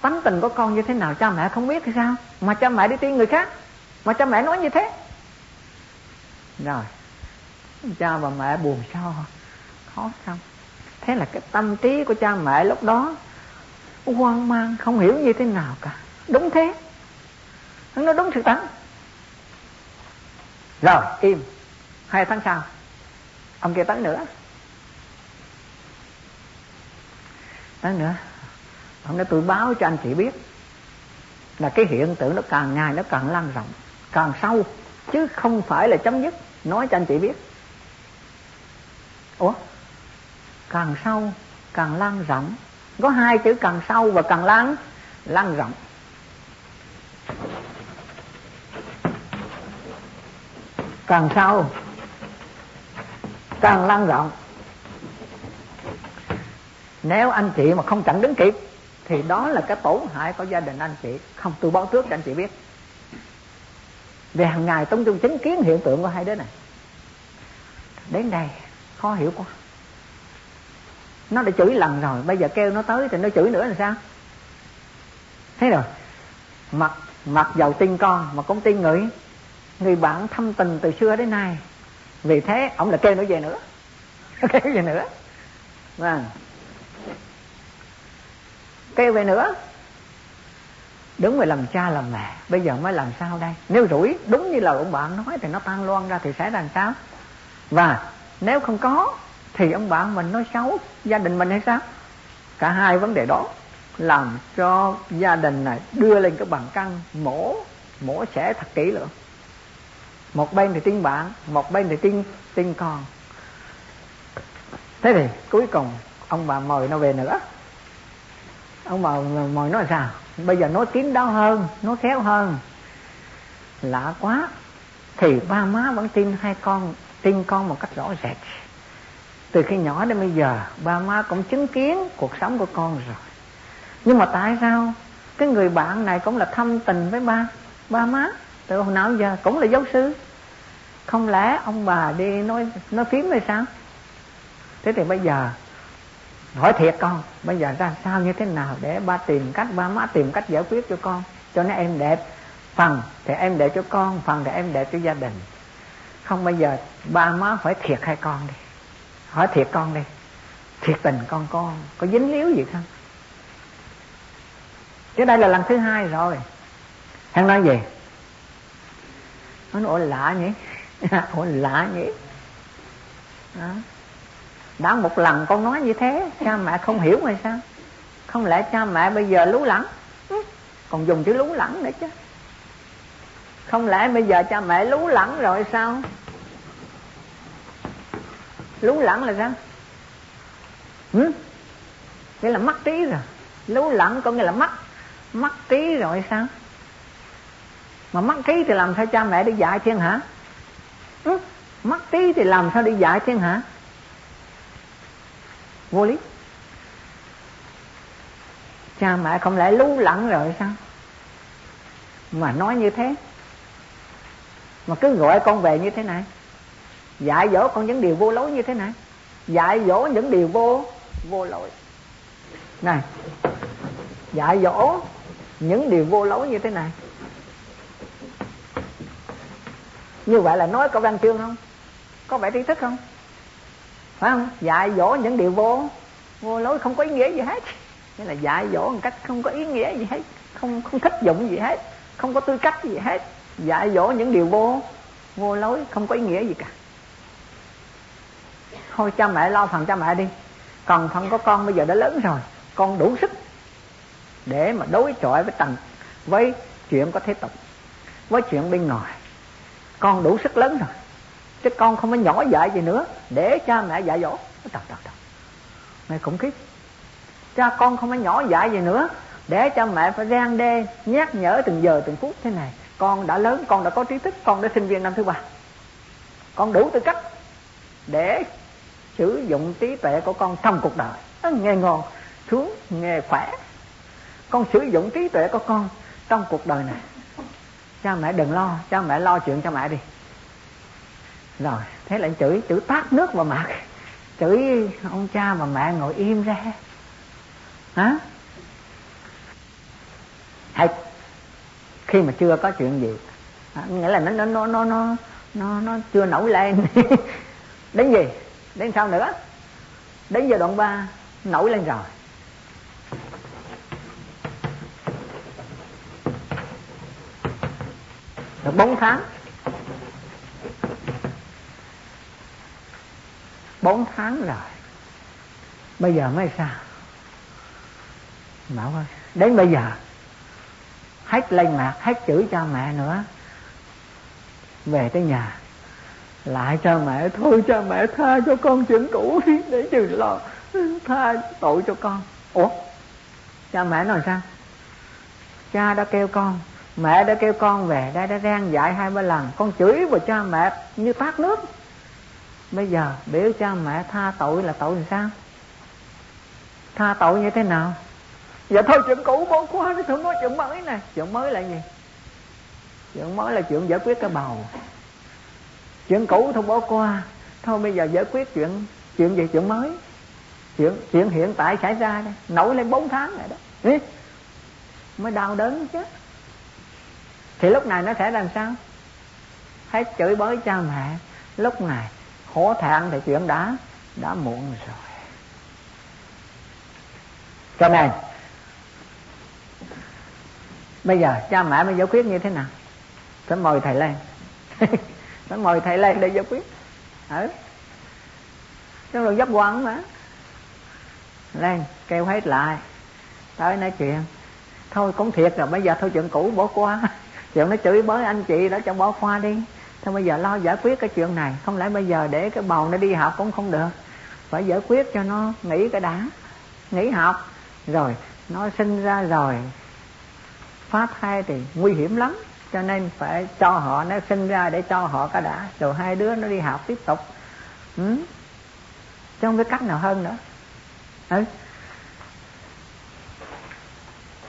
tánh tình của con như thế nào cha mẹ không biết hay sao? Mà cha mẹ đi tin người khác. Mà cha mẹ nói như thế. Rồi, cha và mẹ buồn sao? Khó khăn thế là cái tâm trí của cha mẹ lúc đó hoang mang, không hiểu như thế nào cả. Đúng thế. Nó đúng sự tánh. Rồi, im. Hai tháng sau, ông kia tánh nữa. Tánh nữa ông nói tôi báo cho anh chị biết là cái hiện tượng nó càng ngày nó càng lan rộng, càng sâu, chứ không phải là chấm dứt. Nói cho anh chị biết. Ủa? Càng sâu, càng lan rộng. Có hai chữ càng sâu và càng lan lan rộng. Càng sâu, càng lan rộng. Nếu anh chị mà không chặn đứng kịp thì đó là cái tổn hại của gia đình anh chị. Không, tôi báo trước cho anh chị biết. Vì hàng ngày tôi trung chứng kiến hiện tượng của hai đứa này. Đến đây, khó hiểu quá. Nó đã chửi lần rồi, bây giờ kêu nó tới thì nó chửi nữa là sao? Thế rồi, mặc mặc dầu tin con mà cũng tin người. Người bạn thâm tình từ xưa đến nay. Vì thế, ông là kêu nó về nữa. Kêu về nữa. Vâng kêu về nữa. Đúng rồi, làm cha làm mẹ. Bây giờ mới làm sao đây? Nếu rủi, đúng như lời ông bạn nói thì nó tan loan ra thì sẽ làm sao? Và nếu không có, thì ông bạn mình nói xấu gia đình mình hay sao? Cả hai vấn đề đó làm cho gia đình này đưa lên cái bàn cân mổ mổ xẻ thật kỹ lưỡng. Một bên thì tin bạn, một bên thì tin tin con. Thế thì cuối cùng ông bà mời nó về nữa ông bà mời nói sao? Bây giờ nói kín đáo hơn, nói khéo hơn. Lạ quá. Thì ba má vẫn tin hai con, tin con một cách rõ rệt. Từ khi nhỏ đến bây giờ, ba má cũng chứng kiến cuộc sống của con rồi. Nhưng mà tại sao cái người bạn này cũng là thâm tình với ba ba má? Từ hồi nào giờ cũng là giáo sư. Không lẽ ông bà đi nói nói phím hay sao? Thế thì bây giờ hỏi thiệt con, bây giờ ra sao, như thế nào để ba tìm cách, ba má tìm cách giải quyết cho con? Cho nó em đẹp, phần thì em để cho con, phần thì em để cho gia đình. Không bây giờ ba má phải thiệt hai con đi. Hỏi thiệt con đi. Thiệt tình con con có dính líu gì không? Chứ đây là lần thứ hai rồi. Hắn nói gì? Nó nói lạ nhỉ? Ủa lạ nhỉ? Đó đã một lần con nói như thế, cha mẹ không hiểu hay sao? Không lẽ cha mẹ bây giờ lú lẳng? Ừ, còn dùng chữ lú lẳng nữa chứ. Không lẽ bây giờ cha mẹ lú lẳng rồi sao? Lú lẳng là sao? Ừ? nghĩa là mất trí rồi. Lú lẳng có nghĩa là mất mất trí rồi sao? Mà mất trí thì làm sao cha mẹ đi dạy thiên hả ừ? mất trí thì làm sao đi dạy thiên hả vô lý. Cha mẹ không lẽ lú lẫn rồi sao? Mà nói như thế, mà cứ gọi con về như thế này, dạy dỗ con những điều vô lối như thế này, dạy dỗ những điều vô vô lỗi. Này, dạy dỗ những điều vô lối như thế này. Như vậy là nói có văn chương không? Có vẻ trí thức không? Phải không? Dạy dỗ những điều vô vô lối không có ý nghĩa gì hết. Nghĩa là dạy dỗ một cách không có ý nghĩa gì hết, không không thích dụng gì hết, không có tư cách gì hết. Dạy dỗ những điều vô vô lối không có ý nghĩa gì cả. Thôi cha mẹ lo phần cha mẹ đi. Còn phần có con bây giờ đã lớn rồi, con đủ sức để mà đối chọi với tầng, với chuyện có thế tục, với chuyện bên ngoài. Con đủ sức lớn rồi chứ con không có nhỏ dạy gì nữa. Để cha mẹ dạy dỗ. Trời trời trời. Này khủng khiếp. Cha con không có nhỏ dạy gì nữa. Để cha mẹ phải rang đê nhắc nhở từng giờ từng phút thế này. Con đã lớn, con đã có trí thức, con đã sinh viên năm thứ ba. Con đủ tư cách để sử dụng trí tuệ của con trong cuộc đời. Nghe ngon, xuống nghe khỏe. Con sử dụng trí tuệ của con trong cuộc đời này. Cha mẹ đừng lo, cha mẹ lo chuyện cho mẹ đi rồi thế là chửi chửi tát nước vào mặt. Chửi ông cha và mẹ ngồi im ra. Hả? Hay khi mà chưa có chuyện gì à, nghĩa là nó nó nó nó nó nó, nó chưa nổi lên. Đến gì? Đến sao nữa? Đến giờ đoạn ba nổi lên rồi. Được bốn tháng. Bốn tháng rồi. Bây giờ mới sao? Bảo ơi, đến bây giờ, hết lên mặt hết chửi cha mẹ nữa. Về tới nhà, lại cho mẹ, thôi cha mẹ tha cho con chuyện cũ đi, để đừng lo, tha tội cho con. Ủa, cha mẹ nói sao? Cha đã kêu con, mẹ đã kêu con về đây đã rang dạy hai ba lần. Con chửi vào cha mẹ như tát nước bây giờ biểu cha mẹ tha tội là tội làm sao? Tha tội như thế nào? Dạ thôi chuyện cũ bỏ qua đi không nói chuyện mới nè. Chuyện mới là gì? Chuyện mới là chuyện giải quyết cái bầu. Chuyện cũ thôi bỏ qua thôi bây giờ giải quyết chuyện chuyện gì chuyện mới? Chuyện chuyện hiện tại xảy ra đây. Nổi lên bốn tháng rồi đó. Ý, mới đau đớn chứ. Thì lúc này nó sẽ làm sao? Hết chửi bới cha mẹ. Lúc này hổ thẹn thì chuyện đã đã muộn rồi. Cho nên, bây giờ cha mẹ mới giải quyết như thế nào? Phải mời thầy lên. Phải mời thầy lên để giải quyết. Ừ trong rồi dấp quan mà. Lên, kêu hết lại. Tới nói chuyện. Thôi cũng thiệt rồi, bây giờ thôi chuyện cũ bỏ qua. Chuyện nó chửi bới anh chị đó, cho bỏ qua đi thôi bây giờ lo giải quyết cái chuyện này? Không lẽ bây giờ để cái bầu nó đi học cũng không được? Phải giải quyết cho nó nghỉ cái đã. Nghỉ học. Rồi, nó sinh ra rồi. Phá thai thì nguy hiểm lắm, cho nên phải cho họ, nó sinh ra để cho họ cái đã. Rồi hai đứa nó đi học tiếp tục. Ừ? chứ không biết cách nào hơn nữa. Ừ?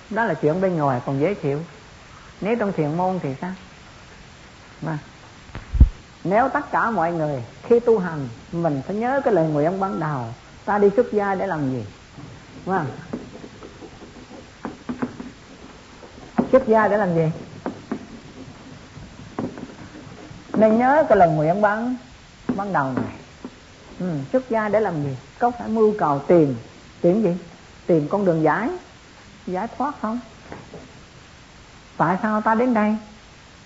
đó là chuyện bên ngoài còn dễ chịu. Nếu trong thiền môn thì sao? Mà nếu tất cả mọi người khi tu hành mình phải nhớ cái lời nguyện ban đầu ta đi xuất gia để làm gì? Đúng không? Xuất gia để làm gì? Nên nhớ cái lời nguyện ban ban đầu này. Ừ, xuất gia để làm gì? Có phải mưu cầu tìm tìm gì? Tìm con đường giải giải thoát không? Tại sao ta đến đây?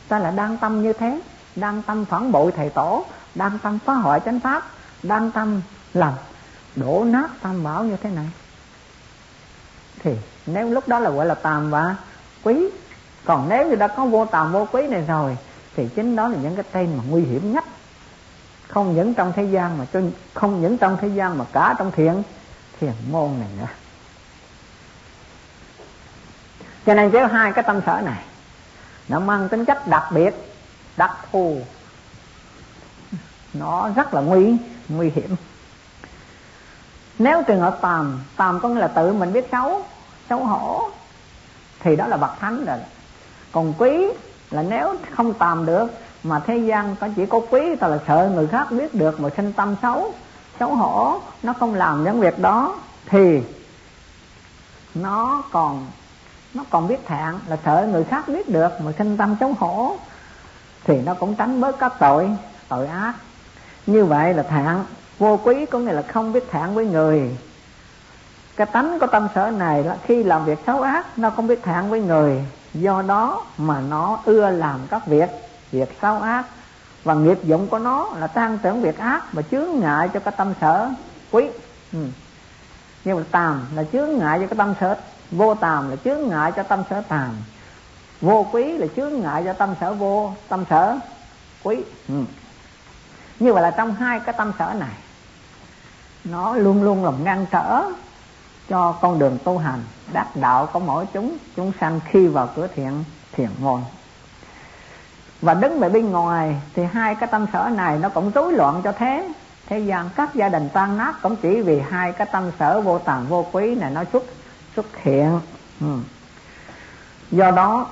Ta lại đang tâm như thế đang tâm phản bội thầy tổ, đang tâm phá hoại chánh pháp, đang tâm làm đổ nát tam bảo như thế này. Thì nếu lúc đó là gọi là tàm và quý, còn nếu như đã có vô tàm vô quý này rồi, thì chính đó là những cái tên mà nguy hiểm nhất. Không những trong thế gian mà cho, không những trong thế gian mà cả trong thiện thiền môn này nữa. Cho nên chỉ hai cái tâm sở này, nó mang tính chất đặc biệt đặc thù. Nó rất là nguy nguy hiểm. Nếu trường hợp tàm tàm có nghĩa là tự mình biết xấu xấu hổ, thì đó là bậc thánh rồi. Còn quý là nếu không tàm được, mà thế gian có chỉ có quý ta là sợ người khác biết được mà sinh tâm xấu xấu hổ, nó không làm những việc đó, thì nó còn nó còn biết thẹn là sợ người khác biết được mà sinh tâm xấu hổ thì nó cũng tránh bớt các tội tội ác. Như vậy là thạng vô quý có nghĩa là không biết thạng với người. Cái tánh của tâm sở này là khi làm việc xấu ác, nó không biết thạng với người. Do đó mà nó ưa làm các việc việc xấu ác. Và nghiệp dụng của nó là tăng tưởng việc ác và chướng ngại cho cái tâm sở quý. Ừ. nhưng mà tàm là chướng ngại cho cái tâm sở, vô tàm là chướng ngại cho tâm sở tàm vô quý là chướng ngại cho tâm sở vô, tâm sở quý ừ. như vậy là trong hai cái tâm sở này, nó luôn luôn làm ngăn trở cho con đường tu hành, đắc đạo của mỗi chúng chúng sanh khi vào cửa thiện thiện môn và đứng về bên ngoài thì hai cái tâm sở này nó cũng rối loạn cho thế thế gian các gia đình tan nát cũng chỉ vì hai cái tâm sở vô tàng vô quý này nó xuất xuất hiện ừ. do đó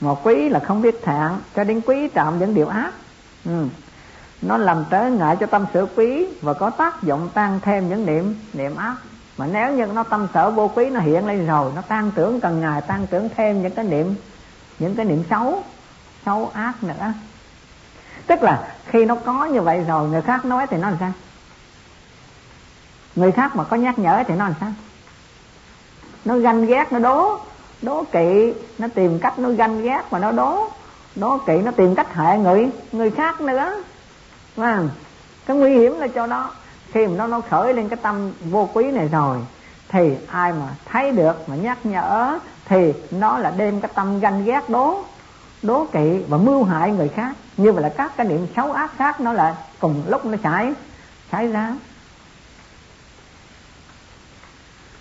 mà quý là không biết thẹn, cho đến quý trạm những điều ác. Ừ. nó làm trở ngại cho tâm sở quý và có tác dụng tăng thêm những niệm niệm ác. Mà nếu như nó tâm sở vô quý, nó hiện lên rồi, nó tăng tưởng cần ngày tăng tưởng thêm những cái niệm, những cái niệm xấu xấu ác nữa. Tức là khi nó có như vậy rồi, người khác nói thì nó làm sao? Người khác mà có nhắc nhở thì nó làm sao? Nó ganh ghét, nó đố đố kỵ, nó tìm cách nó ganh ghét và nó đố. Đố kỵ, nó tìm cách hại người người khác nữa. Mà cái nguy hiểm là cho đó khi mà nó nó khởi lên cái tâm vô quý này rồi, thì ai mà thấy được, mà nhắc nhở, thì nó là đem cái tâm ganh ghét đố. Đố kỵ và mưu hại người khác. Như vậy là các cái niệm xấu ác khác nó là cùng lúc nó xảy xảy ra.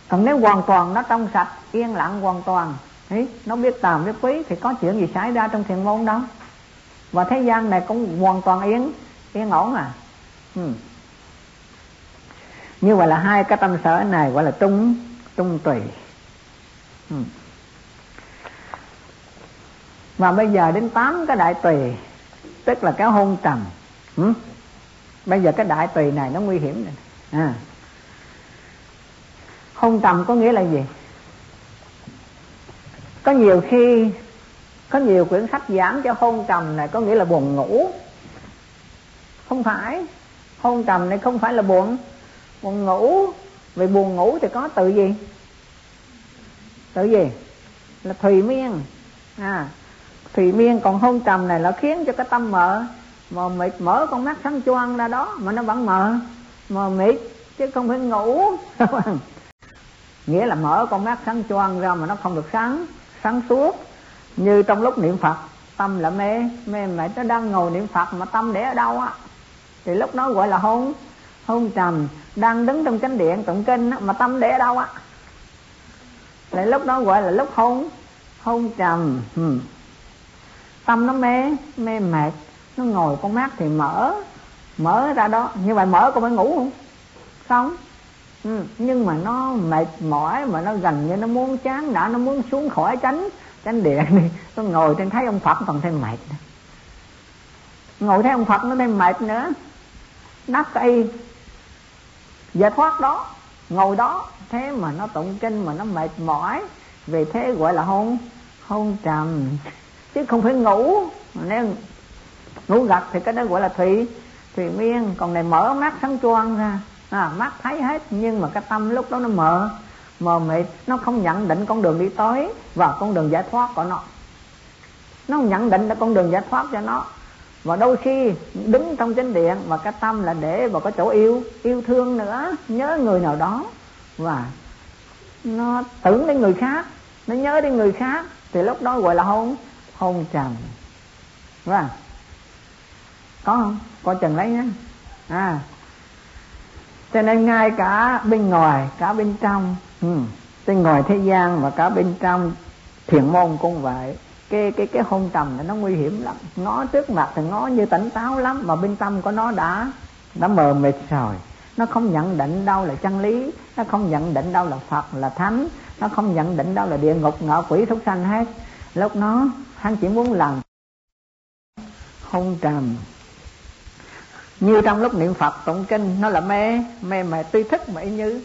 Còn nếu hoàn toàn nó trong sạch yên lặng hoàn toàn ấy, nó biết tàm biết quý thì có chuyện gì xảy ra trong thiền môn đâu và thế gian này cũng hoàn toàn yên yên ổn à ừ. như vậy là hai cái tâm sở này gọi là trung trung tùy ừ. và bây giờ đến tám cái đại tùy tức là cái hôn trầm ừ? bây giờ cái đại tùy này nó nguy hiểm này à hôn trầm có nghĩa là gì? Có nhiều khi, có nhiều quyển sách giảng cho hôn trầm này có nghĩa là buồn ngủ. Không phải. Hôn trầm này không phải là buồn. Buồn ngủ. Vì buồn ngủ thì có tự gì? Tự gì? Là thùy miên. À thùy miên còn hôn trầm này là khiến cho cái tâm mờ mà mịt, mở con mắt sáng choang ra đó, mà nó vẫn mờ. Mờ mịt chứ không phải ngủ. nghĩa là mở con mắt sáng choang ra mà nó không được sáng sáng suốt. Như trong lúc niệm phật, tâm là mê mê mệt, nó đang ngồi niệm phật mà tâm để ở đâu á? Thì lúc đó gọi là hôn hôn trầm, đang đứng trong chánh điện tụng kinh mà tâm để ở đâu á? Lại lúc đó gọi là lúc hôn hôn trầm hmm tâm nó mê mê mệt, nó ngồi con mắt thì mở mở ra đó. Như vậy mở con phải ngủ không? Xong ừ. nhưng mà nó mệt mỏi mà nó gần như nó muốn chán đã, nó muốn xuống khỏi tránh tránh điện đi. Nó ngồi trên thấy ông phật còn thêm mệt nữa. ngồi thấy ông phật nó thêm mệt nữa. Nắp cây giải thoát đó, ngồi đó. Thế mà nó tụng kinh mà nó mệt mỏi vì thế gọi là hôn hôn trầm. Chứ không phải ngủ. Nếu ngủ gật thì cái đó gọi là thủy thủy miên. Còn này mở mắt sáng choang ra à, mắt thấy hết nhưng mà cái tâm lúc đó nó mờ mờ mịt nó không nhận định con đường đi tới và con đường giải thoát của nó. Nó không nhận định là con đường giải thoát cho nó. Và đôi khi đứng trong chánh điện và cái tâm là để vào cái chỗ yêu yêu thương nữa nhớ người nào đó. Và nó tưởng đến người khác nó nhớ đến người khác thì lúc đó gọi là hôn hôn trầm. Và có không? Coi chừng lấy nhé. À cho nên ngay cả bên ngoài cả bên trong ừ, bên ngoài thế gian và cả bên trong thiền môn cũng vậy. Cái cái cái hôn trầm này nó nguy hiểm lắm. Ngó trước mặt thì ngó như tỉnh táo lắm mà bên tâm của nó đã đã mờ mịt rồi. Nó không nhận định đâu là chân lý nó không nhận định đâu là phật là thánh nó không nhận định đâu là địa ngục ngạ quỷ thúc sanh hết. Lúc nó hắn chỉ muốn làm hôn trầm như trong lúc niệm phật tụng kinh, nó là mê mê mà tuy thức mà y như.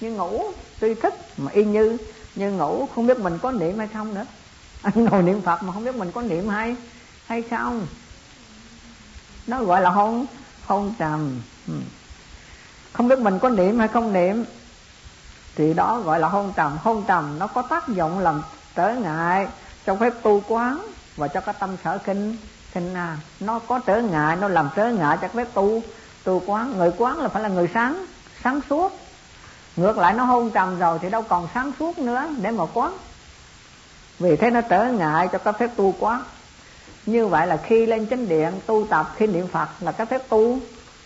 Như ngủ, tuy thức mà y như. Như ngủ, không biết mình có niệm hay không nữa. Anh ngồi niệm phật mà không biết mình có niệm hay hay không. Nó gọi là hôn hôn trầm. Ừ. Không biết mình có niệm hay không niệm, thì đó gọi là hôn trầm. Hôn trầm nó có tác dụng làm trở ngại trong phép tu quán và cho cái tâm sở kinh kinh là nó có trở ngại, nó làm trở ngại cho phép tu. Tu quán, người quán là phải là người sáng sáng suốt. Ngược lại, nó hôn trầm rồi thì đâu còn sáng suốt nữa để mà quán. Vì thế nó trở ngại cho các phép tu quán. Như vậy là khi lên chánh điện, tu tập, khi niệm phật là các phép tu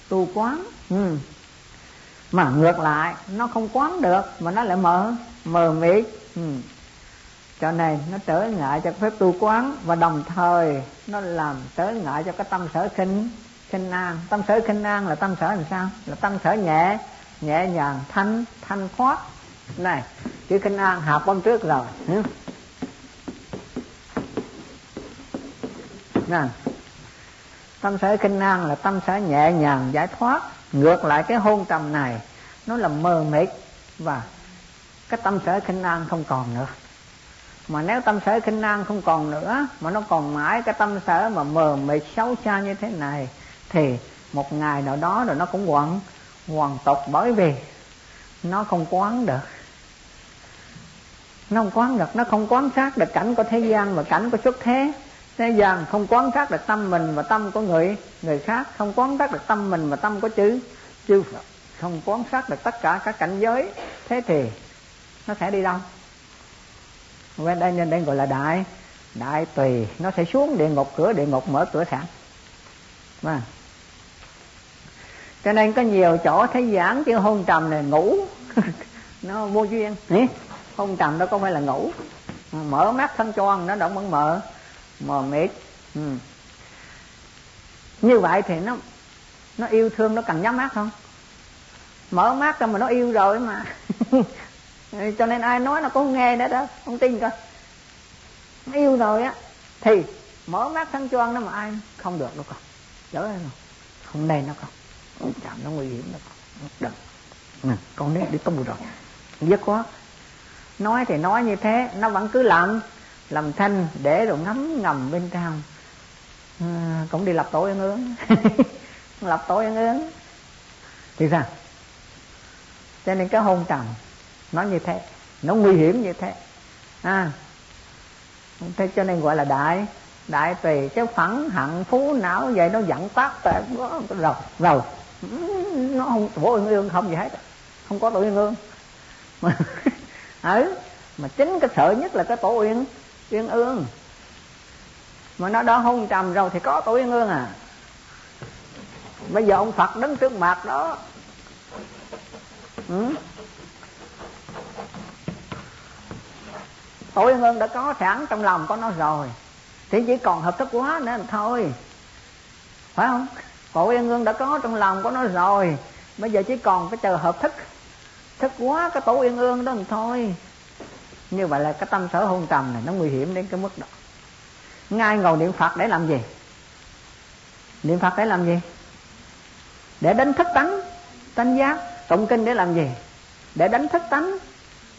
tu quán. Ừ. mà ngược lại, nó không quán được mà nó lại mờ mờ mịt ừ cho nên nó trở ngại cho phép tu quán và đồng thời nó làm trở ngại cho cái tâm sở khinh khinh an. Tâm sở khinh an là tâm sở làm sao? Là tâm sở nhẹ nhẹ nhàng, thanh thanh thoát này, chữ khinh an học hôm trước rồi. Nè, tâm sở kinh an là tâm sở nhẹ nhàng, giải thoát. Ngược lại cái hôn trầm này, nó là mờ mịt và cái tâm sở kinh an không còn nữa mà nếu tâm sở kinh an không còn nữa, mà nó còn mãi cái tâm sở mà mờ mịt xấu xa như thế này, thì một ngày nào đó rồi nó cũng quẩn hoàn tục bởi vì nó không quán được. Nó không quán được, nó không quán sát được cảnh của thế gian và cảnh của xuất thế. Thế gian không quán sát được tâm mình và tâm của người người khác, không quán sát được tâm mình và tâm của chư. Chư không quán sát được tất cả các cảnh giới. Thế thì nó sẽ đi đâu? Bên đây nên đây gọi là đại. Đại tùy. Nó sẽ xuống địa ngục, cửa địa ngục, mở cửa sẵn. Mà. Cho nên có nhiều chỗ thấy giảng chữ hôn trầm này ngủ. Nó vô duyên. Hôn trầm đó có phải là ngủ. Mở mắt thân choan nó động vẫn mở. Mờ mịt. Ừ. như vậy thì nó nó yêu thương nó cần nhắm mắt không? Mở mắt ra mà nó yêu rồi mà. cho nên ai nói nó cũng nghe nữa đó không tin coi. Nó yêu rồi á thì mở mắt thân choang nó mà ai không được đâu con. Chở không nên nó con. Không chạm nó nguy hiểm nó con. Đừng. Ừ, con đấy đi tu rồi. Dứt quá. Nói thì nói như thế nó vẫn cứ làm làm thanh để rồi ngắm ngầm bên trong. À, cũng đi lập tối ăn ướng lập tối ăn ướng thì sao? Cho nên cái hôn trầm nó như thế. Nó nguy hiểm như thế. À thế cho nên gọi là đại đại tùy. Cái phẳng, hận, phú, não, vậy nó dẫn tác tệ rồi rồi nó không tổ ương ương không gì hết. Không có tổ uyên ương. Mà ừ mà chính cái sợ nhất là cái tổ uyên uyên ương. Mà nó đã hôn trầm rồi thì có tổ uyên ương à. Bây giờ ông phật đứng trước mặt đó. Ừ? Tổ hơn đã có sẵn trong lòng có nó rồi. Thì chỉ còn hợp thức quá nữa thôi. Phải không? Tổ yên ương đã có trong lòng của nó rồi. Bây giờ chỉ còn cái chờ hợp thức. Thức quá cái tổ yên ương đó thôi. Như vậy là cái tâm sở hôn trầm này nó nguy hiểm đến cái mức đó. Ngay ngồi niệm phật để làm gì? Niệm phật để làm gì? Để đánh thức tánh tánh giác. Tụng kinh để làm gì? Để đánh thức tánh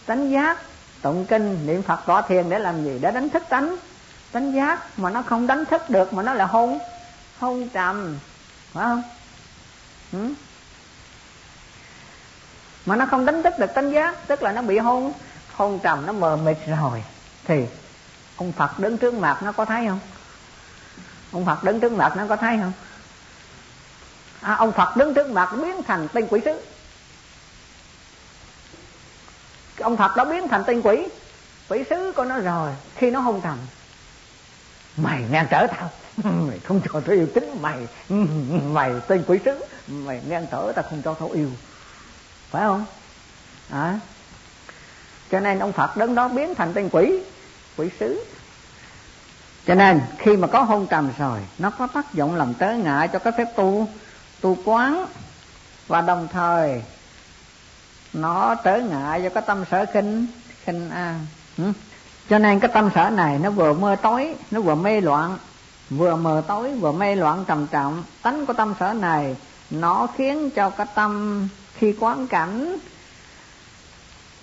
tánh giác tụng kinh niệm phật tọa thiền để làm gì? Để đánh thức tánh. Tánh giác mà nó không đánh thức được mà nó là hôn hôn trầm. Phải không? Ừ? mà nó không đánh thức được tánh giác tức là nó bị hôn hôn trầm nó mờ mịt rồi. Thì ông phật đứng trước mặt nó có thấy không? Ông phật đứng trước mặt nó có thấy không? À, ông phật đứng trước mặt biến thành tên quỷ sứ ông phật đó biến thành tên quỷ. Quỷ sứ của nó rồi khi nó hôn trầm mày ngang trở tao. Mày không cho tao yêu tính. Mày mày tên quỷ sứ. Mày ngang trở tao không cho tao yêu. Phải không? À, cho nên ông phật đứng đó biến thành tên quỷ quỷ sứ. Cho nên khi mà có hôn trầm rồi nó có tác dụng làm tới ngại cho cái phép tu tu quán. Và đồng thời nó trở ngại cho cái tâm sở khinh khinh an cho nên cái tâm sở này nó vừa mơ tối, nó vừa mê loạn. Vừa mờ tối, vừa mê loạn trầm trọng. Tánh của tâm sở này, nó khiến cho cái tâm khi quán cảnh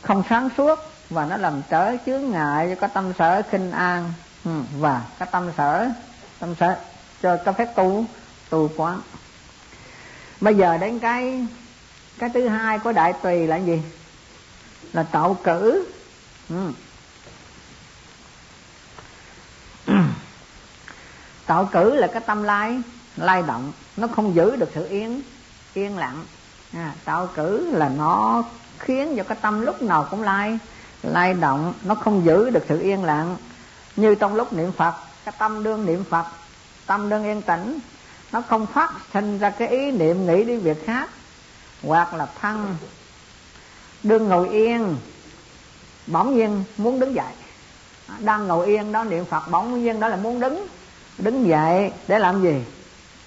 không sáng suốt và nó làm trở chướng ngại cho cái tâm sở khinh an. Và cái tâm sở tâm sở cho cái phép tu tu quán. Bây giờ đến cái cái thứ hai của đại tùy là gì? Là tạo cử. Ừ. tạo cử là cái tâm lai lai động. Nó không giữ được sự yên yên lặng. À, tạo cử là nó khiến cho cái tâm lúc nào cũng lai lai động. Nó không giữ được sự yên lặng. Như trong lúc niệm phật cái tâm đương niệm phật tâm đương yên tĩnh nó không phát sinh ra cái ý niệm nghĩ đi việc khác hoặc là thân. Đương ngồi yên. Bỗng nhiên muốn đứng dậy. Đang ngồi yên đó niệm phật, bỗng nhiên đó là muốn đứng đứng dậy để làm gì?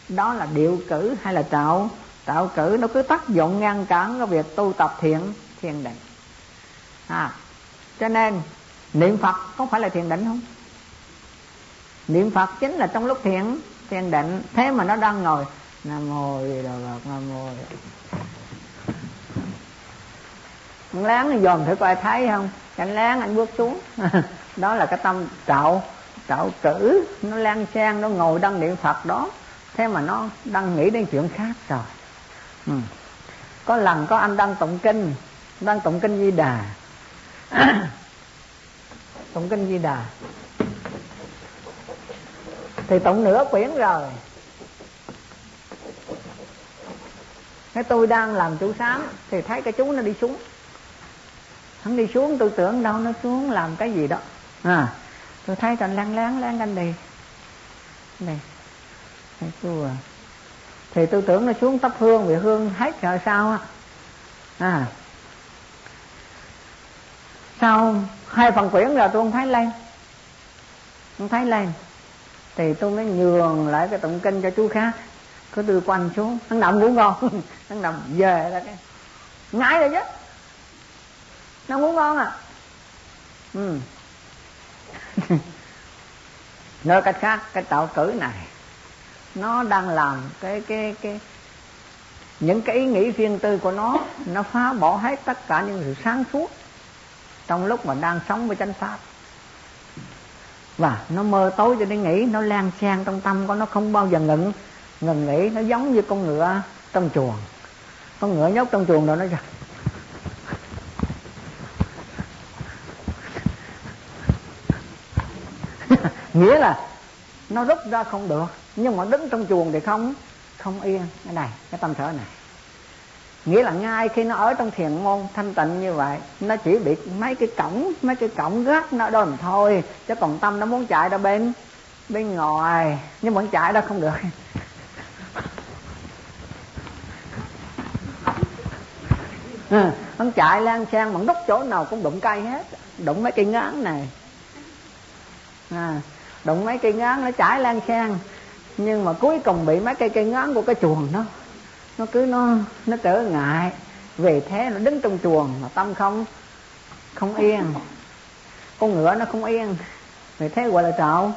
Đó là điệu cử hay là tạo? Tạo cử nó cứ tác dụng ngăn cản cái việc tu tập thiện thiền định. À cho nên niệm phật có phải là thiền định không? Niệm phật chính là trong lúc thiền thiền định. Thế mà nó đang ngồi. Nam mô di đà phật, nam mô anh láng anh dòm thử coi thấy không? Anh láng anh bước xuống. Đó là cái tâm trạo trạo cử. Nó lan sang, nó ngồi đăng niệm phật đó. Thế mà nó đang nghĩ đến chuyện khác rồi. Ừ. có lần có anh đang tụng kinh đang tụng kinh di đà. Tụng kinh di đà. Thì tụng nửa quyển rồi. Cái tôi đang làm chú sám thì thấy cái chú nó đi xuống hắn đi xuống tôi tưởng đâu nó xuống làm cái gì đó. À. Tôi thấy còn lăn láng láng anh đi này thấy chua thì tôi tưởng nó xuống tấp hương vì hương hết rồi sao á. À. Sau hai phần quyển rồi tôi không thấy lên? Không thấy lên. Thì tôi mới nhường lại cái tụng kinh cho chú khác. Cứ đưa quanh xuống. Hắn nằm ngủ ngon. Hắn nằm về là cái ngái rồi chứ nó ngủ ngon à? Ừ. Nói cách khác, cái tạo cử này, nó đang làm cái cái cái, những cái ý nghĩ riêng tư của nó nó phá bỏ hết tất cả những sự sáng suốt trong lúc mà đang sống với chánh pháp. Và nó mơ tối cho đến nghĩ, nó lan sang trong tâm của nó, không bao giờ ngừng ngừng nghĩ, nó giống như con ngựa trong chuồng. Con ngựa nhốt trong chuồng rồi nó nghĩa là nó rút ra không được nhưng mà đứng trong chuồng thì không không yên. Cái này cái tâm sở này. Nghĩa là ngay khi nó ở trong thiền môn thanh tịnh như vậy nó chỉ bị mấy cái cổng mấy cái cổng gác nó đó thôi. Chứ còn tâm nó muốn chạy ra bên bên ngoài nhưng vẫn chạy ra không được. Ừ, nó chạy lan sang bằng đúc chỗ nào cũng đụng cây hết đụng mấy cây ngán này. À, đụng mấy cây ngón nó chảy lan sang. Nhưng mà cuối cùng bị mấy cây cây ngón của cái chuồng nó nó cứ nó nó trở ngại. Về thế nó đứng trong chuồng mà tâm không không yên. Con ngựa nó không yên. Vì thế gọi là trạo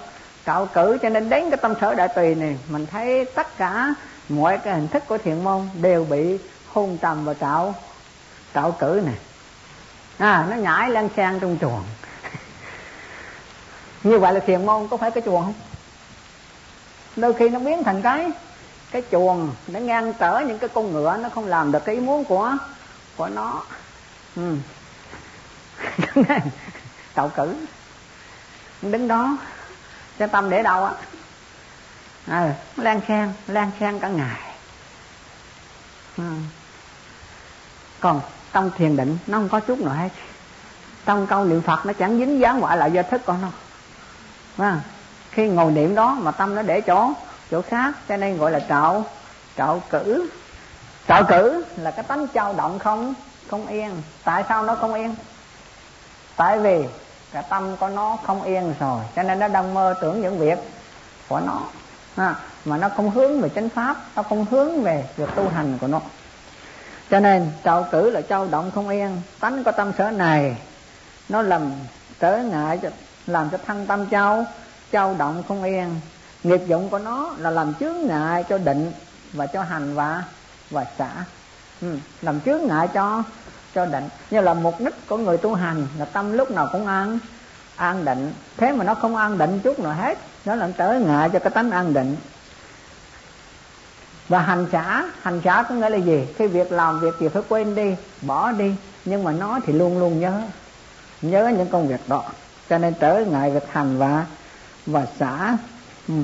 trạo cử cho nên đến cái tâm sở đại tùy này, mình thấy tất cả mọi cái hình thức của thiện môn đều bị hôn trầm và trạo trạo cử này à nó nhảy lan sang trong chuồng như vậy là thiền môn có phải cái chuồng không? Đôi khi nó biến thành cái cái chuồng để ngăn trở những cái con ngựa nó không làm được cái ý muốn của của nó. Ừ. cậu cử. Đứng đó cái tâm để đâu á? Ừ, à, lan khen lan khen cả ngày. Ừ. còn trong thiền định nó không có chút nào hết. Trong câu niệm phật nó chẳng dính dáng quả lại do thức của à, khi ngồi niệm đó mà tâm nó để chỗ chỗ khác cho nên gọi là trạo trạo cử. Trạo cử là cái tánh trao động không không yên. Tại sao nó không yên? Tại vì cái tâm của nó không yên rồi cho nên nó đang mơ tưởng những việc của nó à, mà nó không hướng về chánh pháp nó không hướng về việc tu hành của nó. Cho nên trạo cử là trao động không yên. Tánh của tâm sở này nó làm trở ngại cho làm cho thân tâm trao trao động không yên. Nghiệp dụng của nó là làm chướng ngại cho định và cho hành và và xả. Ừ, làm chướng ngại cho cho định. Như là mục đích của người tu hành là tâm lúc nào cũng an an định. Thế mà nó không an định chút nào hết nó làm trở ngại cho cái tánh an định. Và hành xả hành xả có nghĩa là gì? Cái việc làm việc gì phải quên đi bỏ đi. Nhưng mà nó thì luôn luôn nhớ nhớ những công việc đó cho nên trở ngại việc hành và và xã ừ.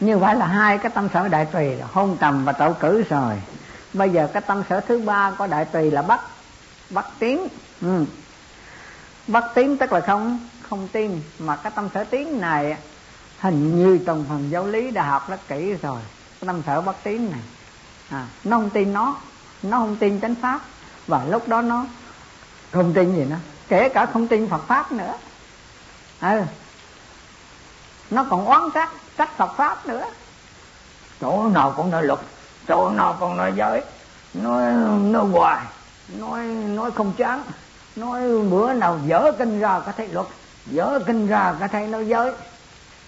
như vậy là hai cái tâm sở đại tùy là hôn trầm và tẩu cử rồi. Bây giờ cái tâm sở thứ ba của đại tùy là bắt bắt tiếng. Ừ. bắt tiếng tức là không không tin. Mà cái tâm sở tiếng này hình như trong phần giáo lý đã học rất kỹ rồi. Cái tâm sở bắt tiếng này. À, nó không tin nó. Nó không tin chánh pháp và lúc đó nó không tin gì nữa. Kể cả không tin Phật pháp nữa. À, nó còn oán trách trách Phật pháp nữa. Chỗ nào cũng nói luật chỗ nào còn nói giới. Nói nói hoài nói nói không chán. Nói bữa nào dở kinh ra có thấy luật dở kinh ra có thấy nói giới.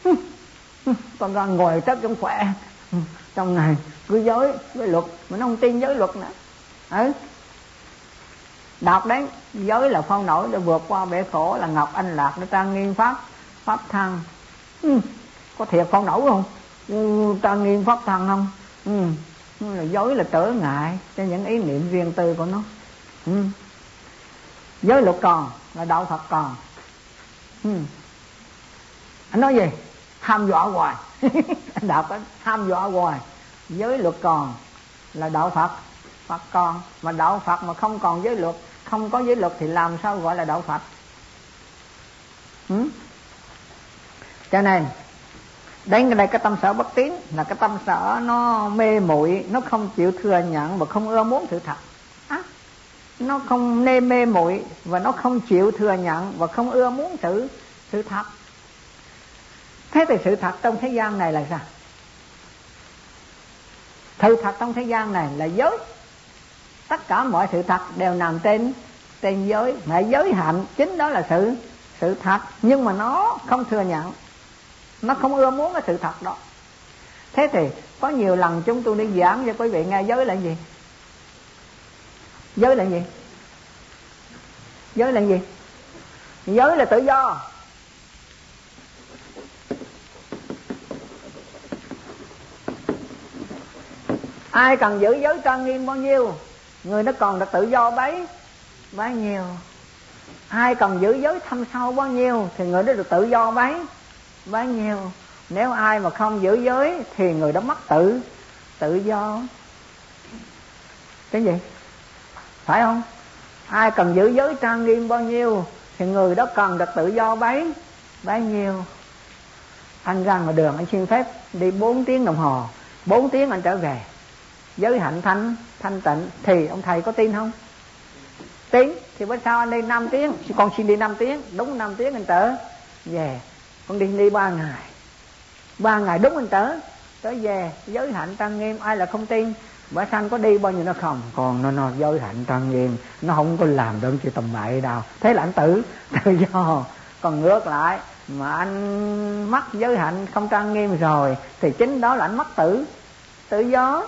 Con ra ngồi tất trong khỏe. Trong ngày cứ giới với luật mà nó không tin giới luật nữa. Ừ đọc đấy giới là phong nổi để vượt qua bể khổ là ngọc anh lạc để trang nghiêm pháp pháp thăng ừ. có thiệt phong nổi không ừ, trang nghiêm pháp thăng không ừ. là giới là trở ngại cho những ý niệm riêng tư của nó ừ. giới luật còn là đạo phật còn ừ. anh nói gì ham dọa hoài đạo có ham dọa hoài giới luật còn là đạo phật phật còn mà đạo phật mà không còn giới luật không có giới luật thì làm sao gọi là đạo phật? Ừ? cho nên đến đây cái tâm sở bất tín là cái tâm sở nó mê muội nó không chịu thừa nhận và không ưa muốn sự thật. À, nó không nê mê muội và nó không chịu thừa nhận và không ưa muốn sự sự thật. Thế thì sự thật trong thế gian này là sao? Sự thật trong thế gian này là giới tất cả mọi sự thật đều nằm trên trên giới. Mà giới hạnh chính đó là sự sự thật. Nhưng mà nó không thừa nhận. Nó không ưa muốn cái sự thật đó. Thế thì có nhiều lần chúng tôi đi giảng cho quý vị nghe giới là gì? Giới là gì? Giới là gì? Giới là tự do. Ai cần giữ giới trang nghiêm bao nhiêu? Người nó còn được tự do bấy. Bấy nhiêu. Ai cần giữ giới thâm sâu bao nhiêu thì người đó được tự do bấy. Bấy nhiêu. Nếu ai mà không giữ giới thì người đó mất tự tự do. Cái gì? Phải không? Ai cần giữ giới trang nghiêm bao nhiêu thì người đó cần được tự do bấy. Bấy nhiêu. Anh ra ngoài đường anh xin phép đi 4 tiếng đồng hồ. 4 tiếng anh trở về giới hạnh thanh thanh tịnh, thì ông thầy có tin không? Tin, thì bữa sau anh đi 5 tiếng con xin đi 5 tiếng, đúng 5 tiếng anh trở về, con đi đi ba ngày. Ba ngày đúng anh trở tới về, giới hạnh tăng nghiêm, ai là không tin? Bữa sanh có đi bao nhiêu nó không? Còn nó nó giới hạnh tăng nghiêm, nó không có làm đơn chuyện tầm bậy đâu. Thế là anh tử, tự do. Còn ngược lại, mà anh mắc giới hạnh không trang nghiêm rồi, thì chính đó là anh mất tử. Tự do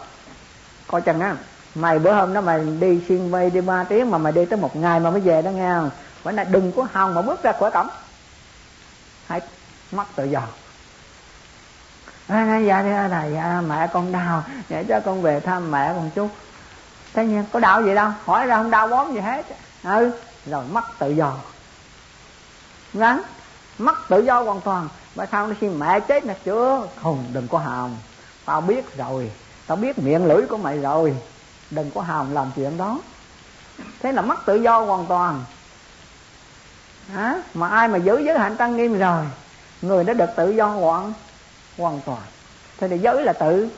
coi chừng á mày bữa hôm đó mày đi xuyên vây đi ba tiếng mà mày đi tới một ngày mà mới về đó nghe không? Phải là đừng có hòng mà bước ra khỏi cổng. Hãy mất tự do. À, dạ đi thầy dạ, mẹ con đau. Để cho con về thăm mẹ con chút. Thế nhiên có đau gì đâu. Hỏi ra không đau bón gì hết. Ừ rồi mất tự do. Ngắn mất tự do hoàn toàn. Mà sao nó xin mẹ chết nè chưa? Không đừng có hòng. Tao biết rồi tao biết miệng lưỡi của mày rồi. Đừng có hòng làm chuyện đó. Thế là mất tự do hoàn toàn. À, mà ai mà giữ giới hạnh tăng nghiêm rồi người đã được tự do hoàn hoàn toàn. Thế thì giới là tự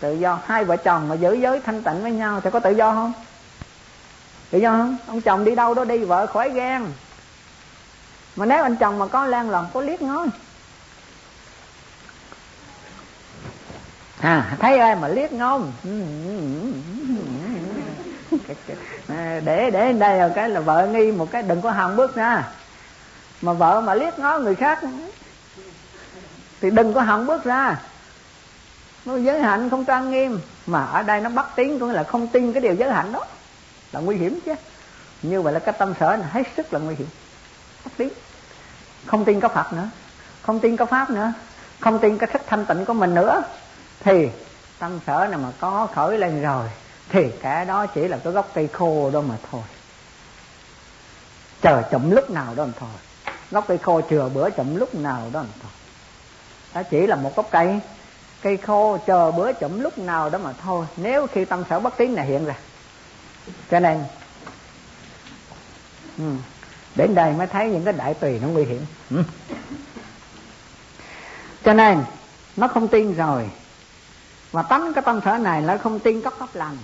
tự do. Hai vợ chồng mà giữ giới thanh tịnh với nhau thì có tự do không? Tự do không? Ông chồng đi đâu đó đi vợ khỏi ghen. Mà nếu anh chồng mà có lan lòng có liếc ngó à thấy ai mà liếc ngon à, để để đây là cái là vợ nghi một cái, đừng có hòng bước ra mà vợ mà liếc ngó người khác thì đừng có hòng bước ra. Nó giới hạnh không trang nghiêm, mà ở đây nó bắt tiếng cũng là không tin cái điều giới hạnh đó. Là nguy hiểm chứ. Như vậy là cái tâm sở này hết sức là nguy hiểm. Bắt tiếng. Không tin có phật nữa. Không tin có pháp nữa. Không tin cái thức thanh tịnh của mình nữa thì tâm sở này mà có khởi lên rồi thì cả đó chỉ là cái gốc cây khô đó mà thôi. Chờ chậm lúc nào đó mà thôi. Gốc cây khô chừa bữa chậm lúc nào đó mà thôi. Đó chỉ là một gốc cây. Cây khô chờ bữa chậm lúc nào đó mà thôi. Nếu khi tâm sở bất tín này hiện ra. Cho nên ừ, đến đây mới thấy những cái đại tùy nó nguy hiểm. Ừ. cho nên nó không tin rồi mà tánh cái tâm sở này nó không tin các pháp lành.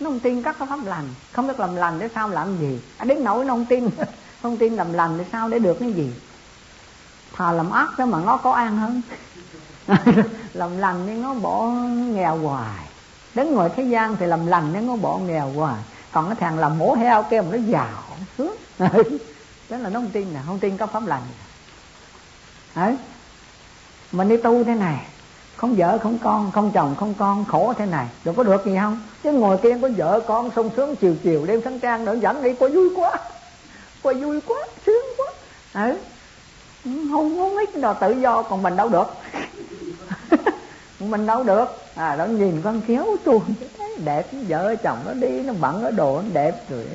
Nó không tin các pháp lành. Không biết làm lành để sao làm gì? À, đến nỗi nó không tin. Không tin làm lành để sao để được cái gì? Thà làm ác đó mà nó có an hơn. Làm lành nhưng nó bỏ nghèo hoài. Đến ngoài thế gian thì làm lành nhưng nó bỏ nghèo hoài. Còn cái thằng làm mổ heo kêu mà nó giàu sướng. Đó là nó không tin nè không tin các pháp lành. Đấy. Mình đi tu thế này không vợ không con, không chồng không con, khổ thế này. Rồi có được gì không? Chứ ngồi kia có vợ con, sung sướng chiều chiều đêm sáng trang nữa dẫn đi quá vui quá. Quá vui quá, sướng quá. Ừ. Không không ít nào tự do, còn mình đâu được. Mình đâu được. À nó nhìn con khéo tuôn đẹp, vợ chồng nó đi, nó bận ở đồ, nó đẹp rồi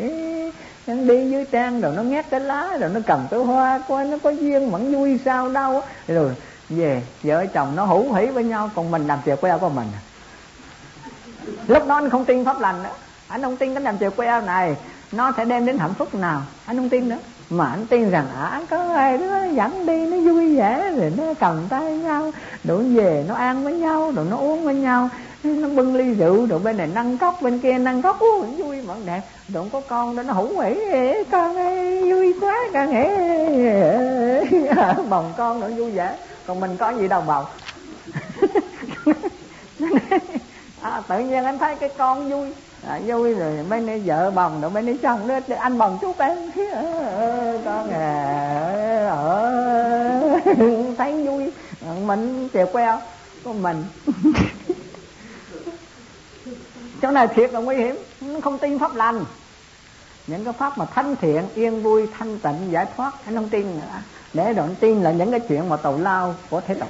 nó đi dưới trang rồi, nó ngát cái lá rồi, nó cầm cái hoa, coi nó có duyên vẫn vui sao đâu. Rồi về, vợ chồng nó hữu hỉ với nhau, còn mình làm chiều queo của mình. Lúc đó anh không tin pháp lành nữa anh không tin cái làm chiều queo này, nó sẽ đem đến hạnh phúc nào. Anh không tin nữa. Mà anh tin rằng à có ai đó dẫn đi, nó vui vẻ, rồi nó cầm tay nhau, đổ về, nó ăn với nhau, rồi nó uống với nhau. Nó bưng ly rượu, rồi bên này nâng cốc, bên kia nâng cốc. Ui, vui mà đẹp. Rồi có con đó, nó hủ hỉ. Con ơi, vui quá, con hỉ bồng con nó vui vẻ còn mình có gì đâu bầu. À, tự nhiên anh thấy cái con vui. À, vui rồi mấy nay vợ bồng rồi mấy nay chồng đó anh bồng chút em con à ở ờ, thấy vui. À, mình chèo queo của mình. Chỗ này thiệt là nguy hiểm không tin pháp lành. Những cái pháp mà thanh thiện yên vui thanh tịnh giải thoát anh không tin nữa để đoạn tin là những cái chuyện mà tàu lao của thế tục.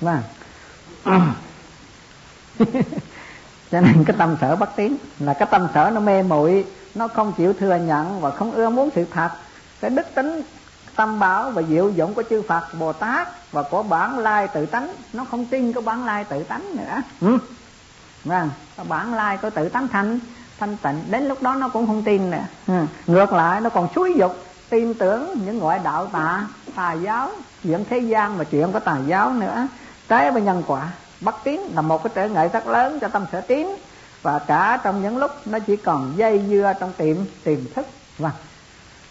Mà vâng. cho nên cái tâm sở bất tín là cái tâm sở nó mê muội, nó không chịu thừa nhận và không ưa muốn sự thật. Cái đức tính, tâm bảo và diệu dụng của chư Phật, Bồ Tát và của bản lai tự tánh, nó không tin cái bản lai tự tánh nữa. Ừ. vâng. Cái bản lai của tự tánh thanh thanh tịnh, đến lúc đó nó cũng không tin nữa. Ừ. ngược lại, nó còn xúi dục tin tưởng những ngoại đạo tà tà giáo, chuyện thế gian mà chuyện có tà giáo nữa. Trái với nhân quả, bất tiến, là một cái trở ngại rất lớn cho tâm sở tiến. Và cả trong những lúc nó chỉ còn dây dưa trong tiệm tiềm thức. Vâng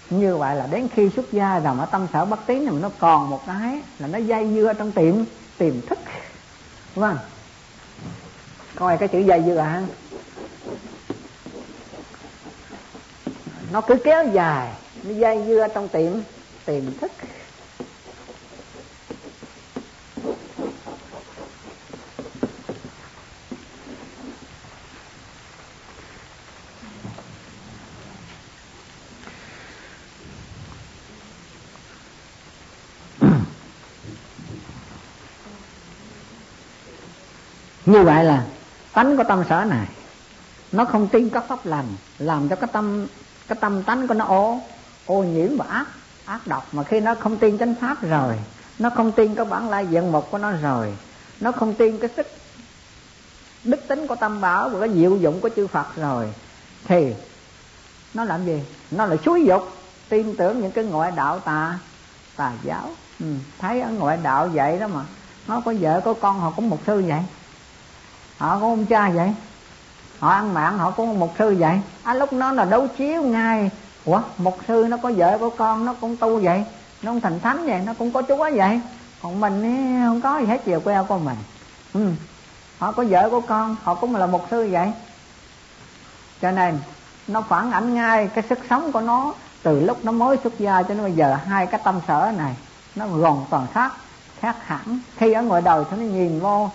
như vậy là đến khi xuất gia rồi mà tâm sở bất tín thì nó còn một cái là nó dây dưa trong tiệm tiềm thức. Vâng coi cái chữ dây dưa hả? Nó cứ kéo dài, nó dây dưa trong tiệm tiềm thức. Như vậy là tánh của tâm sở này nó không tin các pháp lành làm cho cái tâm cái tâm tánh của nó ô ô nhiễm và ác ác độc. Mà khi nó không tin chánh pháp rồi nó không tin cái bản lai diện mục của nó rồi nó không tin cái sức đức tính của tâm bảo và cái diệu dụng của chư Phật rồi thì nó làm gì? Nó là xúi dục tin tưởng những cái ngoại đạo tà tà giáo. Ừ, thấy ở ngoại đạo vậy đó mà nó có vợ có con họ cũng một sư vậy họ có ông cha vậy? Họ ăn mạng họ cũng một sư vậy? À, lúc nó là đấu chiếu ngay. Ủa một sư nó có vợ có con nó cũng tu vậy? Nó không thành thánh vậy? Nó cũng có chúa vậy? Còn mình ấy, không có gì hết chiều queo của mình ừ. họ có vợ có con họ cũng là một sư vậy. Cho nên nó phản ảnh ngay cái sức sống của nó từ lúc nó mới xuất gia cho đến bây giờ. Hai cái tâm sở này nó gòn toàn khác khác hẳn. Khi ở ngoài đời thì nó nhìn vô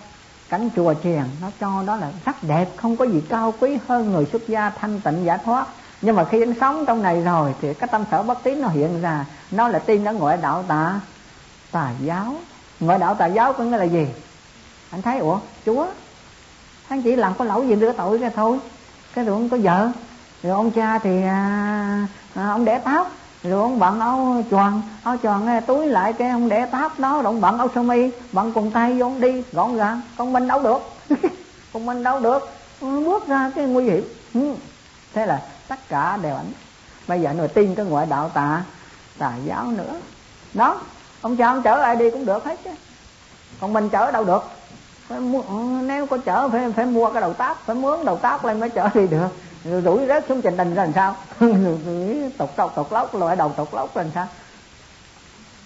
cảnh chùa chiền nó cho đó là rất đẹp không có gì cao quý hơn người xuất gia thanh tịnh giải thoát. Nhưng mà khi anh sống trong này rồi thì cái tâm sở bất tín nó hiện ra. Nó là tin ở ngoại đạo tà tà giáo. Ngoại đạo tà giáo có nghĩa là gì? Anh thấy ủa chúa anh chỉ làm có lỗi gì đưa tội ra thôi. Cái rồi ông có vợ. Rồi ông cha thì à, à, ông để táo rồi ông bận áo choàng áo choàng túi lại cái ông để tóc đó rồi ông bận áo sơ mi bận quần tay vô ông đi gọn gàng con minh đâu được. Con minh đâu được. Bước ra cái nguy hiểm. Ừ. Thế là tất cả đều ảnh. Bây giờ người tin cái ngoại đạo tà tà giáo nữa. Đó ông cha ông chở ai đi cũng được hết chứ. Còn mình chở đâu được? Phải mua, ừ, nếu có chở phải phải mua cái đầu táp phải mướn đầu táp lên mới chở đi được rồi rủi rớt xuống trình đình ra làm sao? Tục tục tục lóc loại đầu tục lóc làm sao?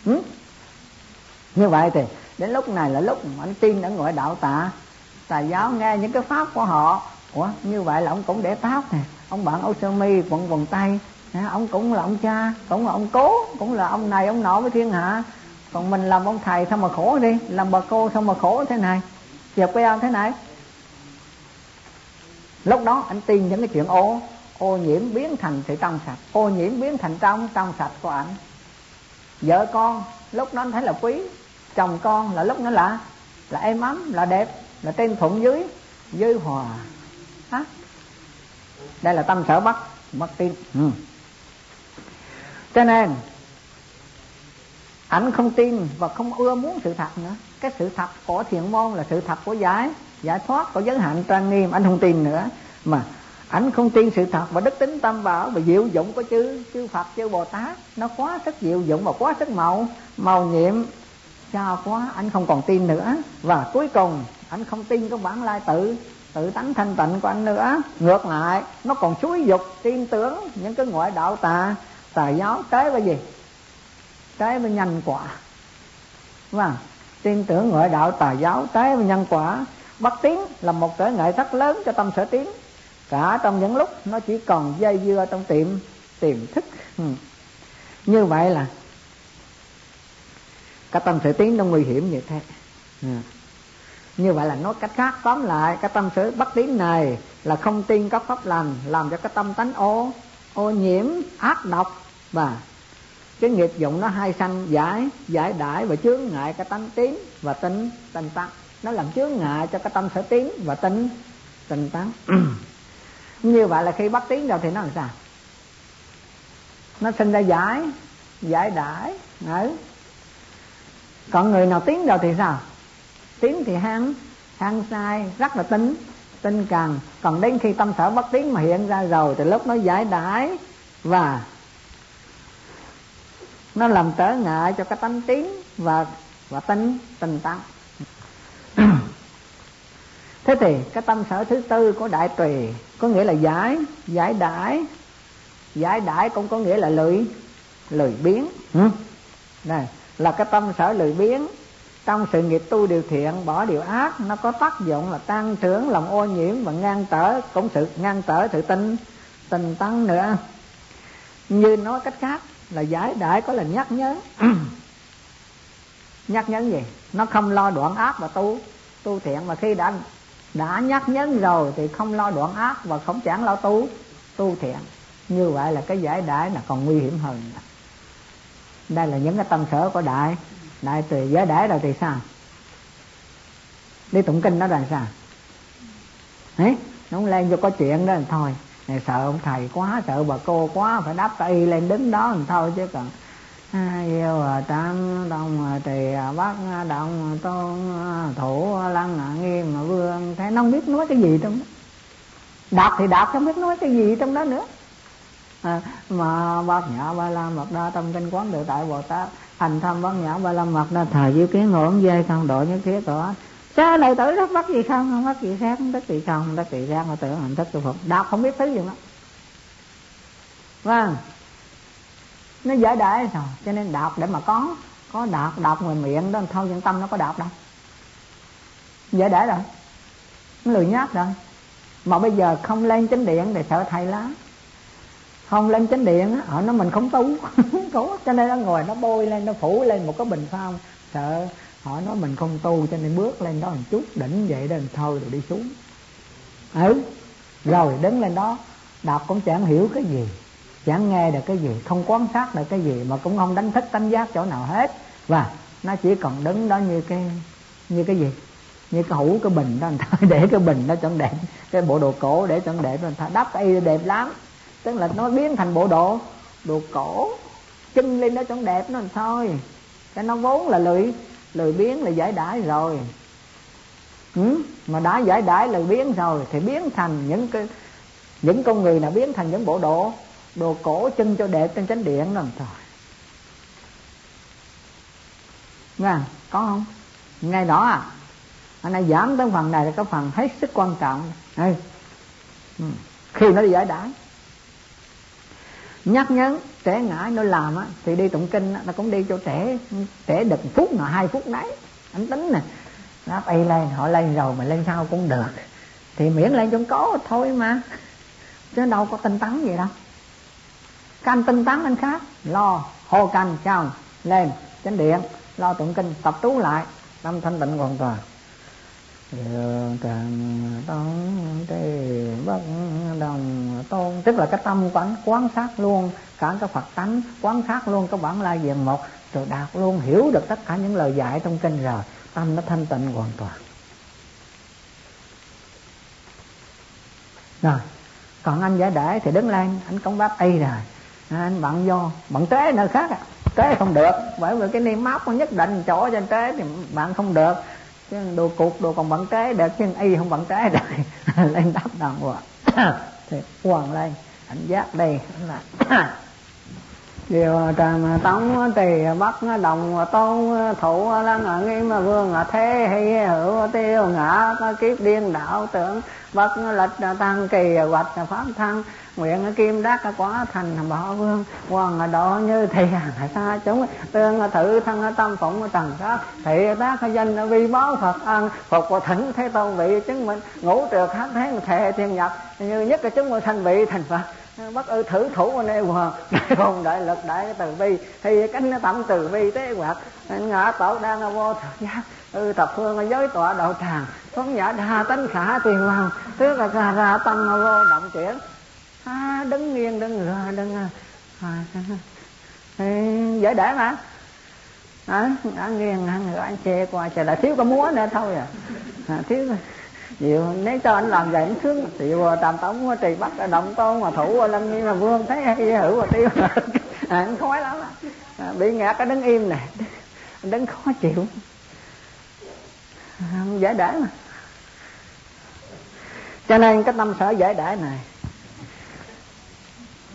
Ừ? như vậy thì đến lúc này là lúc mà anh tin đã ngoại đạo tạ. Tà giáo nghe những cái pháp của họ. Ủa, như vậy là ông cũng để tóc nè. Ông bạn Âu sơ mi quận quần tay ông cũng là ông cha, cũng là ông cố, cũng là ông này, ông nọ với thiên hạ. Còn mình làm ông thầy sao mà khổ đi? Làm bà cô sao mà khổ thế này? Dẹp cái ao thế này? Lúc đó anh tin những cái chuyện ô ô nhiễm biến thành sự trong sạch, ô nhiễm biến thành trong trong sạch của anh vợ con, lúc đó anh thấy là quý, chồng con là lúc nó là là êm ấm, là đẹp, là trên thuận dưới dưới hòa. Hả? Đây là tâm sở bắt mất tin. Ừ. cho nên, ảnh không tin và không ưa muốn sự thật nữa. Cái sự thật của thiện môn là sự thật của giải giải thoát có giới hạn trang nghiêm, anh không tin nữa. Mà anh không tin sự thật và đức tính tâm bảo và diệu dụng của chư chư Phật, chư Bồ Tát. Nó quá sức diệu dụng và quá sức màu màu nhiệm. Cho quá, anh không còn tin nữa. Và cuối cùng, anh không tin cái bản lai tự tự tánh thanh tịnh của anh nữa. Ngược lại, nó còn xúi dục tin tưởng những cái ngoại đạo tà tà giáo trái với gì? Trái với nhân quả. Vâng tin tưởng ngoại đạo tà giáo trái với nhân quả bất tiến là một trở ngại rất lớn cho tâm sở tiến. Cả trong những lúc nó chỉ còn dây dưa trong tiệm, tiềm thức. Ừ. như vậy là cái tâm sở tiến nó nguy hiểm như thế. Ừ. như vậy là nói cách khác, tóm lại, cái tâm sở bất tiến này là không tin các pháp lành, làm cho cái tâm tánh ô ô nhiễm, ác độc. Và cái nghiệp dụng nó hai sanh, giải giải đãi và chướng ngại cái tánh tín và tính tinh tắc nó làm chướng ngại cho cái tâm sở tiến và tính tình tắc như vậy là khi bắt tiến rồi thì nó làm sao? Nó sinh ra giải giải đãi đấy còn người nào tiến rồi thì sao? Tiến thì hăng hăng sai, rất là tính tinh cần còn đến khi tâm sở bất tiến mà hiện ra rồi thì lúc nó giải đãi và nó làm trở ngại cho cái tánh tiến và và tính tình tăng thế thì cái tâm sở thứ tư của đại tùy có nghĩa là giải giải đãi. Giải đãi cũng có nghĩa là lười lười biến ừ. này, là cái tâm sở lười biến trong sự nghiệp tu điều thiện, bỏ điều ác, nó có tác dụng là tăng trưởng lòng ô nhiễm và ngăn trở cũng sự ngăn trở sự tinh tình tăng nữa. Như nói cách khác là giải đãi có là nhắc nhớ. Nhắc nhớ gì? Nó không lo đoạn ác và tu tu thiện mà khi đã đã nhắc nhấn rồi thì không lo đoạn ác và không chẳng lo tu tu thiện. Như vậy là cái giải đãi là còn nguy hiểm hơn. Đây là những cái tâm sở của đại. Đại từ giải đãi rồi thì sao? Đi tụng kinh nó là sao? Ấy nó lên cho có chuyện đó là thôi. Này sợ ông thầy quá, sợ bà cô quá, phải đáp tay lên đứng đó thì thôi chứ còn diêu tam đồng trì bắc động tôn thủ lăng nghiêm vương thế nó không biết nói cái gì trong đó đọc thì đọc không biết nói cái gì trong đó nữa à, mà bát nhã ba la mật đa tâm kinh quán tự tại bồ tát hành thâm bát nhã ba la mật đa thời diệu kiến ngộ dây không độ nhất thiết tỏ cha này tử rất bắt gì không không bắt gì khác không tất gì không tất gì khác mà tưởng hạnh thức tu phật đọc không biết thứ gì đó vâng nó dễ đại rồi cho nên đọc để mà có có đọc đọc ngoài miệng đó thôi nhưng tâm nó có đọc đâu. Dễ để rồi nó lười nhát rồi. Mà bây giờ không lên chánh điện thì sợ thầy lá không lên chánh điện họ nói mình không tu tu, cho nên nó ngồi nó bôi lên nó phủ lên một cái bình phong sợ họ nói mình không tu cho nên bước lên đó một chút đỉnh vậy đó thôi rồi đi xuống. Ừ rồi đứng lên đó đọc cũng chẳng hiểu cái gì chẳng nghe được cái gì, không quan sát được cái gì mà cũng không đánh thức tánh giác chỗ nào hết. Và nó chỉ còn đứng đó như cái như cái gì? Như cái hũ, cái bình đó. Để cái bình đó chẳng đẹp. Cái bộ đồ cổ để chẳng đẹp. Người ta đắp y đẹp lắm. Tức là nó biến thành bộ đồ đồ cổ. Chân lên đó chẳng đẹp, nó thôi cái nó vốn là lười lười biến là giải đãi rồi. Ừ? mà đã giải đãi, lười biến rồi thì biến thành những cái, những con người nào biến thành những bộ đồ? Đồ cổ chân cho đẹp trên chánh điện rồi trời. Nghe có không? Ngay đó à? Anh này giảm tới phần này là cái phần hết sức quan trọng. Đây. Ừ. Khi nó đi giải đãi. Nhắc nhấn trẻ ngã nó làm á, thì đi tụng kinh nó cũng đi cho trẻ trẻ được phút nào, hai phút đấy. Anh tính nè. Nó bay lên, họ lên rồi mà lên sau cũng được. Thì miễn lên trong có thôi mà. Chứ đâu có tinh tấn gì đâu canh tinh tấn anh khác. Lo, hô canh, chào, lên, chánh điện. Lo tụng kinh, tập trú lại. Tâm thanh tịnh hoàn toàn. Điều trần tấn trì bất đồng tôn. Tức là cái tâm quán quán sát luôn, cả cái phật tánh quán sát luôn, cái bản lai diện một. Rồi đạt luôn, hiểu được tất cả những lời dạy trong kinh rồi, tâm nó thanh tịnh hoàn toàn. Rồi, còn anh giải để thì đứng lên, anh công báp y rồi anh bận vô bận tế nơi khác à. Tế không được, bởi vì cái niêm móc nhất định chỗ trên tế thì bạn không được. Chứ đồ cục đồ còn bận tế được, chứ y không bận tế được. Lên đắp đàng hoàng. Thì quần lên. Anh giác đây là điều tràng tống tỳ bắc đồng tôn thủ lăng nghiêm vương thế hay hữu tiêu ngã kiếp điên, đạo tưởng. Bất lịch tăng, kỳ hoạch pháp thăng. Nguyện kim đắc quả thành bảo vương. Hoàng độ như thiền xa chúng tương thử thân tâm phụng trần sát thị tác danh vi báo phật ân. Phục thỉnh thế tôn vị chứng minh. Ngũ trượt hát thế thệ thiên nhập như nhất chúng sanh thành vị thành phật bất ư thử thủ nê hòa. Đại hùng đại lực đại từ bi. Thì cánh tẩm từ bi tế hoạt. Ngã tổ đang vô thời gian ư tập phương giới tọa đạo tràng. Phóng giả đa tánh khả tiền hoàng. Tức là ra, ra tâm vô động chuyển. À, đứng nghiêng đứng ngựa đứng à, à, dễ để mà. À, đã nghiêng ngựa anh chê qua trời là thiếu có múa nữa thôi à, à thiếu nhiều nếu cho anh làm vậy anh sướng vừa tam tống trì bắt động tôn mà thủ lâm như là vương thấy hay hữu mà tiêu. À, anh khói lắm à, bị ngạt cái đứng im này. Đứng khó chịu. À, giải đãi mà. Cho nên cái tâm sở giải đãi này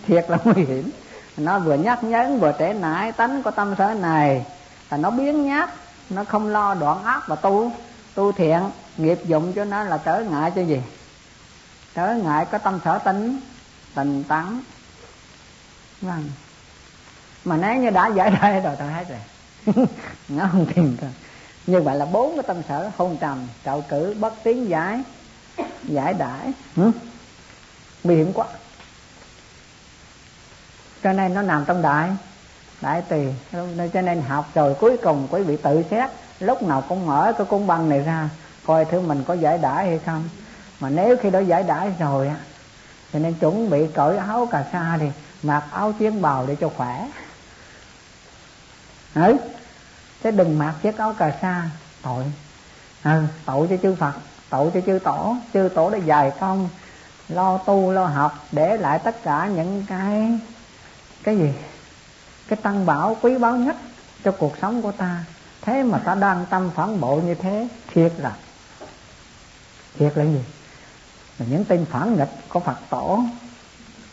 thiệt là nguy hiểm. Nó vừa nhắc nhấn vừa trễ nải tánh của tâm sở này là nó biến nhát nó không lo đoạn ác và tu tu thiện nghiệp dụng cho nó là trở ngại cho gì? Trở ngại có tâm sở tính, tình tấn. Vâng. Mà nếu như đã giải đây rồi tôi hết rồi. Nó không tìm rồi như vậy là bốn cái tâm sở hôn trầm, trậu cử, bất tiến giải giải đãi. Ừ? nguy hiểm quá. Cho nên nó nằm trong đại đại tỳ. Cho nên học rồi cuối cùng quý vị tự xét, lúc nào cũng mở cái cung băng này ra coi thứ mình có giải đãi hay không. Mà nếu khi đó giải đãi rồi á cho nên chuẩn bị cởi áo cà sa thì mặc áo chiến bào để cho khỏe. Ừ thế đừng mặc chiếc áo cà sa. Tội. Ừ, tội cho chư phật tội cho chư tổ. Chư tổ đã dài công lo tu lo học để lại tất cả những cái cái gì? Cái tăng bảo quý báu nhất cho cuộc sống của ta. Thế mà ta đang tâm phản bội như thế thiệt là thiệt là gì? Là những tên phản nghịch của phật tổ.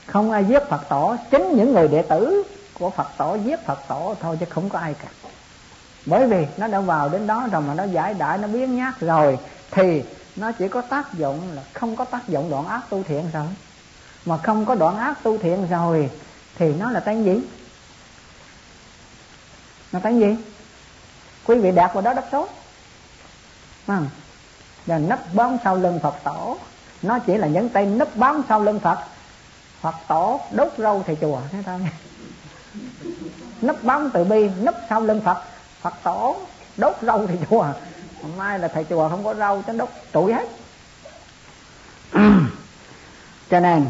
Không ai giết phật tổ, chính những người đệ tử của phật tổ giết phật tổ thôi chứ không có ai cả. Bởi vì nó đã vào đến đó rồi mà nó giải đại nó biến nhát rồi, thì nó chỉ có tác dụng là không có tác dụng đoạn ác tu thiện rồi. Mà không có đoạn ác tu thiện rồi thì nó là tên gì? Nó tên gì? Quý vị đạt vào đó đắc số à và nấp bám sau lưng phật tổ. Nó chỉ là những tay nấp bám sau lưng phật. Phật tổ đốt râu thầy chùa thế thôi nấp bám từ bi, nấp sau lưng phật. Phật tổ đốt râu thầy chùa. Hôm nay là thầy chùa không có râu chứ đốt tuổi hết. Cho nên,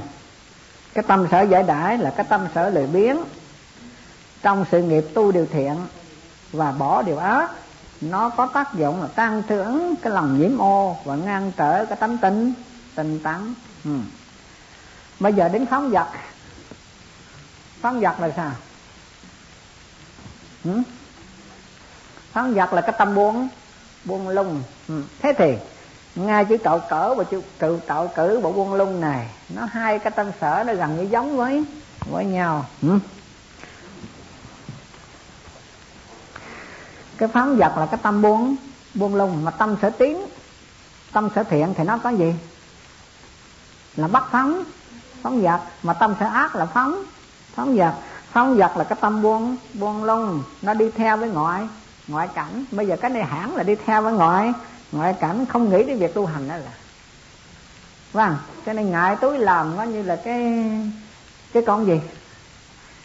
cái tâm sở giải đãi là cái tâm sở lười biếng. Trong sự nghiệp tu điều thiện và bỏ điều ác nó có tác dụng là tăng trưởng cái lòng nhiễm ô và ngăn trở cái tánh tinh tinh tấn ừ. bây giờ đến phóng vật phóng vật là sao ừ? phóng vật là cái tâm buông buông lung ừ. thế thì, ngay chữ tạo cỡ và chữ, tự tạo cử bộ buông lung này, nó hai cái tâm sở nó gần như giống với với nhau ừ? Cái phán vật là cái tâm buông buông lung. Mà tâm sở tiến, tâm sở thiện thì nó có gì? Là bắt phóng phóng vật. Mà tâm sở ác là phóng phóng vật. Phóng vật là cái tâm buông buông lung. Nó đi theo với ngoại ngoại cảnh. Bây giờ cái này hãng là đi theo với ngoại ngoại cảnh. Không nghĩ đến việc tu hành đó là. Vâng cho nên ngại túi làm nó như là cái cái con gì?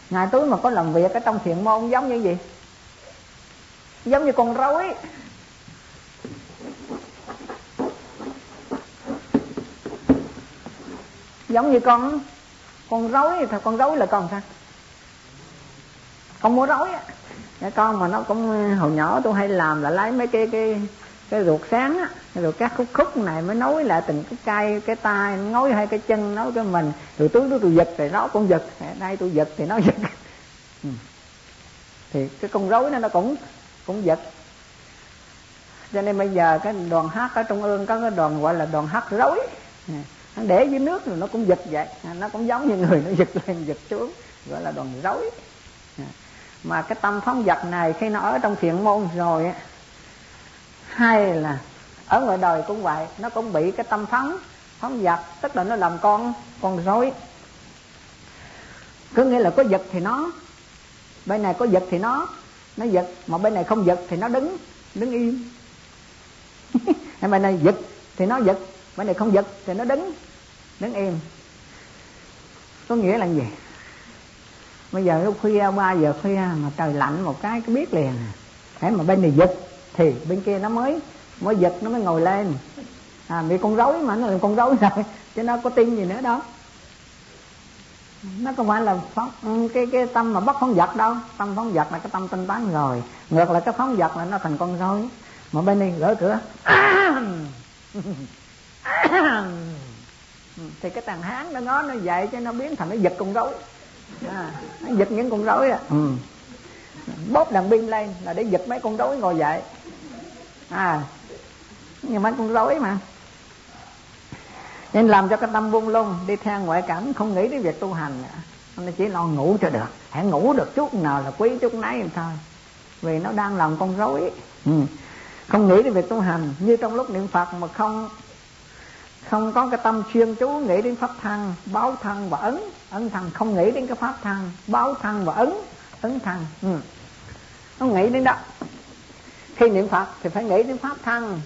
Ngài túi mà có làm việc ở trong thiện môn giống như gì? Giống như con rối. Giống như con con rối thì con rối là con sao? Con mua rối á. Cái con mà nó cũng, hồi nhỏ tôi hay làm là lấy mấy cái cái cái ruột sáng á rồi các khúc khúc này mới nối lại từng cái cây, cái tay, nối hai cái chân nối cái mình. Rồi túi tôi tôi giật thì nó cũng giật. Dạ, Đây tôi giật thì nó giật. Ừ. Thì cái con rối nó nó cũng cũng giật cho nên bây giờ cái đoàn hát ở trung ương có cái đoàn gọi là đoàn hát rối. Ừ. Nó để dưới nước rồi nó cũng giật vậy. À, nó cũng giống như người nó giật lên, giật xuống, gọi là đoàn rối. Ừ. Mà cái tâm phóng vật này khi nó ở trong thiện môn rồi á, hay là ở ngoài đời cũng vậy, nó cũng bị cái tâm phóng phóng vật, tức là nó làm con con rối. Có nghĩa là có giật thì nó, bên này có giật thì nó nó giật, mà bên này không giật thì nó đứng đứng im. Bên này giật thì nó giật, bên này không giật thì nó đứng đứng im. Có nghĩa là gì? Bây giờ lúc khuya, ba giờ khuya mà trời lạnh một cái cứ biết liền. Thế mà bên này giật thì bên kia nó mới mới giật, nó mới ngồi lên. À bị con rối mà, nó là con rối rồi, chứ nó có tin gì nữa đâu nó không phải là phóng, cái cái tâm mà bất phóng vật đâu. Tâm phóng vật là cái tâm tinh tán rồi. Ngược lại cái phóng vật là nó thành con rối. Mà bên đây gỡ cửa. Thì cái thằng hán nó ngó nó dậy cho nó biến thành nó giật con rối. À, nó giật những con rối à ừ. bóp đàn pin lên là để giật mấy con rối ngồi dậy. À nhưng mấy con rối mà nên làm cho cái tâm buông lung đi theo ngoại cảnh không nghĩ đến việc tu hành nữa nó chỉ lo ngủ cho được hãy ngủ được chút nào là quý chút nấy thôi vì nó đang làm con rối ừ. không nghĩ đến việc tu hành như trong lúc niệm phật mà không không có cái tâm chuyên chú nghĩ đến pháp thân, báo thân và ấn ấn thân, không nghĩ đến cái pháp thân, báo thân và ấn ấn thân. ừ. không nghĩ đến đó khi niệm phật thì phải nghĩ đến pháp thân,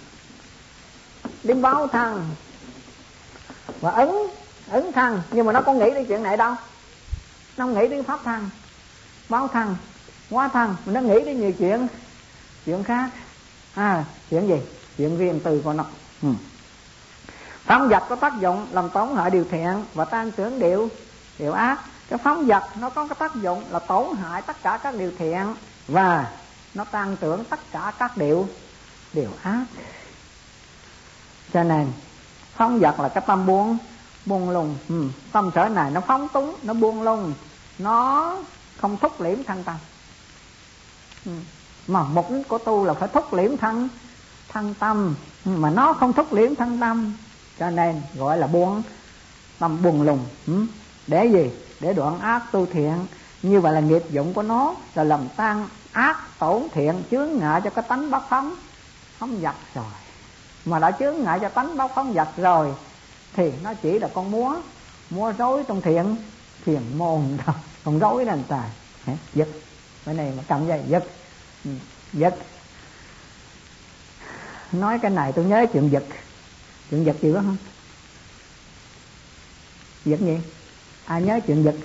đến báo thân và ấn ấn thăng. Nhưng mà nó có nghĩ đến chuyện này đâu. Nó không nghĩ đến pháp thăng, báo thăng, hóa thăng. Mà nó nghĩ đến nhiều chuyện chuyện khác. À chuyện gì? Chuyện riêng từ của nó. Ừ. phóng vật có tác dụng làm tổn hại điều thiện và tan trưởng điều điều ác. Cái phóng vật nó có cái tác dụng là tổn hại tất cả các điều thiện và nó tan tưởng tất cả các điều điều ác. Cho nên phóng vật là cái tâm buông buông lung ừ. tâm sở này nó phóng túng, nó buông lung nó không thúc liễm thân tâm ừ. mà mục đích của tu là phải thúc liễm thân thân tâm ừ. mà nó không thúc liễm thân tâm, cho nên gọi là buông, tâm buông lùng ừ. để gì để đoạn ác tu thiện như vậy là nghiệp dụng của nó là làm tan ác tổn thiện, chướng ngại cho cái tánh bất phóng phóng vật rồi mà đã chướng ngại cho tánh bất phóng vật rồi, thì nó chỉ là con múa múa rối trong thiện, thiền môn thôi. Còn rối là tài. Giật. Cái này mà cầm dây, giật. Ừ, giật. Nói cái này tôi nhớ chuyện giật. Chuyện giật gì đó không giật gì? Ai nhớ chuyện giật?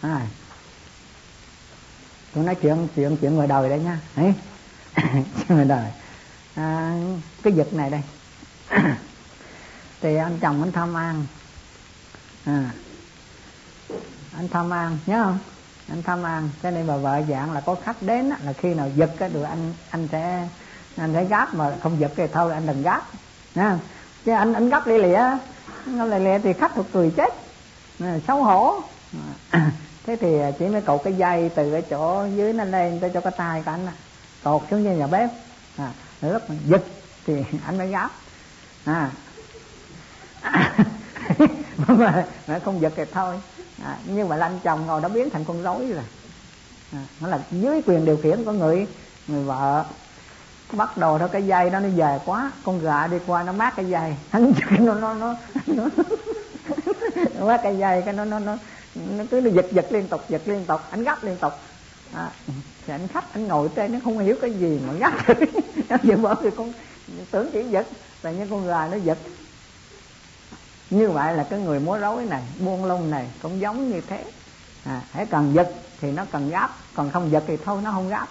À tôi nói chuyện chuyện chuyện ngoài đời đây nha. Ấy chuyện ngoài đời à, cái giật này đây. Thì anh chồng anh tham ăn à, anh tham ăn nhớ không? Anh tham ăn cho nên bà vợ dạng là có khách đến là khi nào giật cái được anh anh sẽ anh sẽ gáp mà không giật thì thôi anh đừng gáp. Nha chứ anh anh gấp lì lịa gấp lì lịa thì khách thuộc cười chết. Xấu hổ. À, thế thì chỉ mới cột cái dây từ cái chỗ dưới nó lên tới cho cái tay của anh à. cột xuống như nhà bếp. À, lúc mà giật thì anh mới dám. À. Mà, mà không giật thì thôi. À, nhưng mà anh chồng ngồi đó biến thành con rối rồi. À, nó là dưới quyền điều khiển của người người vợ. Bắt đầu thôi cái dây đó nó dài quá. Con gà đi qua nó mát cái dây. Hắn nó nó nó nó mát cái dây cái nó nó nó nó cứ nó giật giật liên tục giật liên tục. Anh gấp liên tục à, thì anh khách anh ngồi trên nó không hiểu cái gì mà gấp nó vừa bỏ thì con tưởng chỉ giật là như con gà nó giật. Như vậy là cái người múa rối này buông lung này cũng giống như thế. À, hãy cần giật thì nó cần gáp còn không giật thì thôi nó không gáp.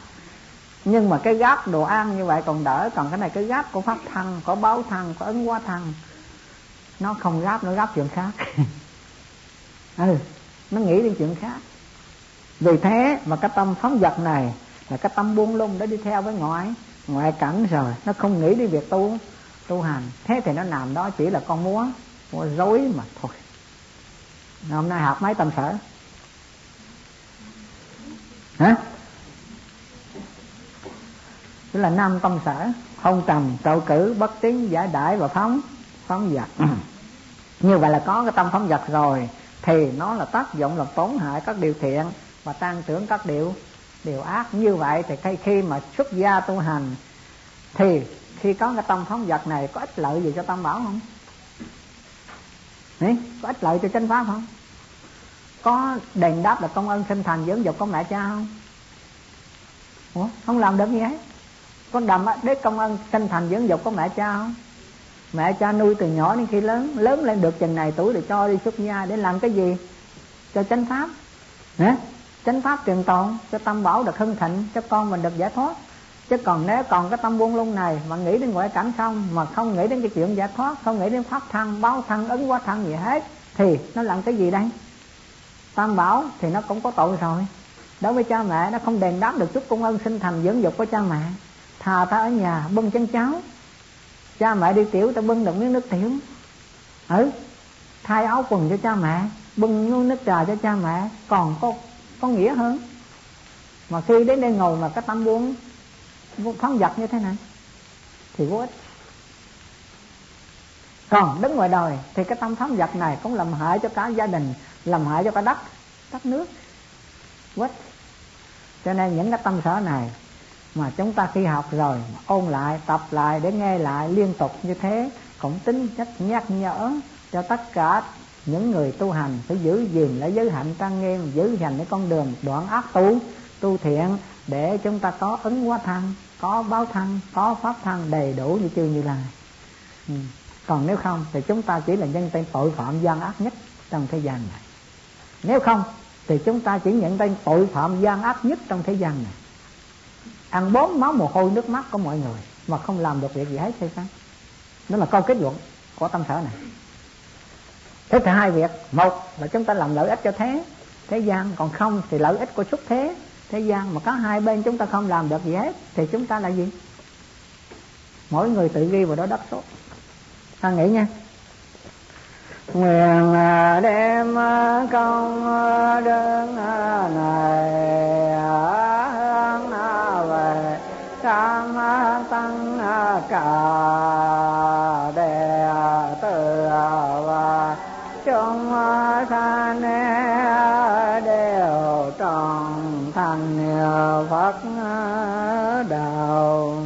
Nhưng mà cái gáp đồ ăn như vậy còn đỡ còn cái này cái gáp của pháp thân có báo thân có ứng quá thân nó không gáp nó gáp chuyện khác. Ừ nó nghĩ đến chuyện khác vì thế mà cái tâm phóng vật này là cái tâm buông lung đã đi theo với ngoại. Ngoại cảnh rồi, nó không nghĩ đến việc tu tu hành. Thế thì nó làm đó chỉ là con múa múa dối mà thôi. Hôm nay học mấy tâm sở? Hả? Tức là năm tâm sở, không trầm cầu cử, bất tín giải đãi và phóng phóng vật. Như vậy là có cái tâm phóng vật rồi, thì nó là tác dụng làm tổn hại các điều thiện và tan tưởng các điều điều ác như vậy thì khi khi mà xuất gia tu hành thì khi có cái tâm phóng vật này có ích lợi gì cho tam bảo không? Đấy, có ích lợi cho chánh pháp không? Có đền đáp là công ơn sinh thành dưỡng dục công mẹ cha không? Ủa, không làm được gì hết. Con đầm đế công ơn sinh thành dưỡng dục của mẹ cha không? Mẹ cha nuôi từ nhỏ đến khi lớn lớn lên được chừng này tuổi thì cho đi xuất gia để làm cái gì? Cho chánh pháp. Hả? Chánh pháp trường tồn cho tâm bảo được hưng thịnh, cho con mình được giải thoát. Chứ còn nếu còn cái tâm buông lung này mà nghĩ đến ngoại cảnh xong mà không nghĩ đến cái chuyện giải thoát, không nghĩ đến pháp thân, báo thân, ứng quá thân gì hết, thì nó làm cái gì đây? Tam bảo thì nó cũng có tội rồi. Đối với cha mẹ, nó không đền đáp được chút công ơn sinh thành dưỡng dục của cha mẹ. Thà ta ở nhà bưng chén cháo. Cha mẹ đi tiểu, ta bưng được miếng nước tiểu. Ừ thay áo quần cho cha mẹ, bưng nước trà cho cha mẹ. Còn có có nghĩa hơn. Mà khi đến đây ngồi mà cái tâm buông phóng vật như thế này, thì vô ích. Còn đứng ngoài đời, thì cái tâm phóng vật này cũng làm hại cho cả gia đình, làm hại cho cả đất đất nước. Vô ích. Cho nên những cái tâm sở này mà chúng ta khi học rồi, ôn lại, tập lại để nghe lại liên tục như thế, cũng tính chất nhắc nhở cho tất cả những người tu hành phải giữ gìn lấy giới hạnh trang nghiêm giữ gìn cái con đường đoạn ác tu tu thiện để chúng ta có ứng hóa thân, có báo thân, có pháp thân đầy đủ như chư như lai. Ừ. còn nếu không thì chúng ta chỉ là nhân tên tội phạm gian ác nhất trong thế gian này. Nếu không thì chúng ta chỉ nhận tên tội phạm gian ác nhất trong thế gian này. Ăn bốn máu mồ hôi nước mắt của mọi người mà không làm được việc gì hết hay sao? Đó là câu kết luận của tâm sở này thế thì hai việc. Một là chúng ta làm lợi ích cho thế thế gian. Còn không thì lợi ích của xuất thế thế gian. Mà có hai bên chúng ta không làm được gì hết, thì chúng ta là gì? Mỗi người tự ghi vào đó đất số. Ta nghĩ nha. Nguyện à, đem à, công à, đơn này hướng về tam tăng cả chúng sanh đều tròn thành Phật đạo.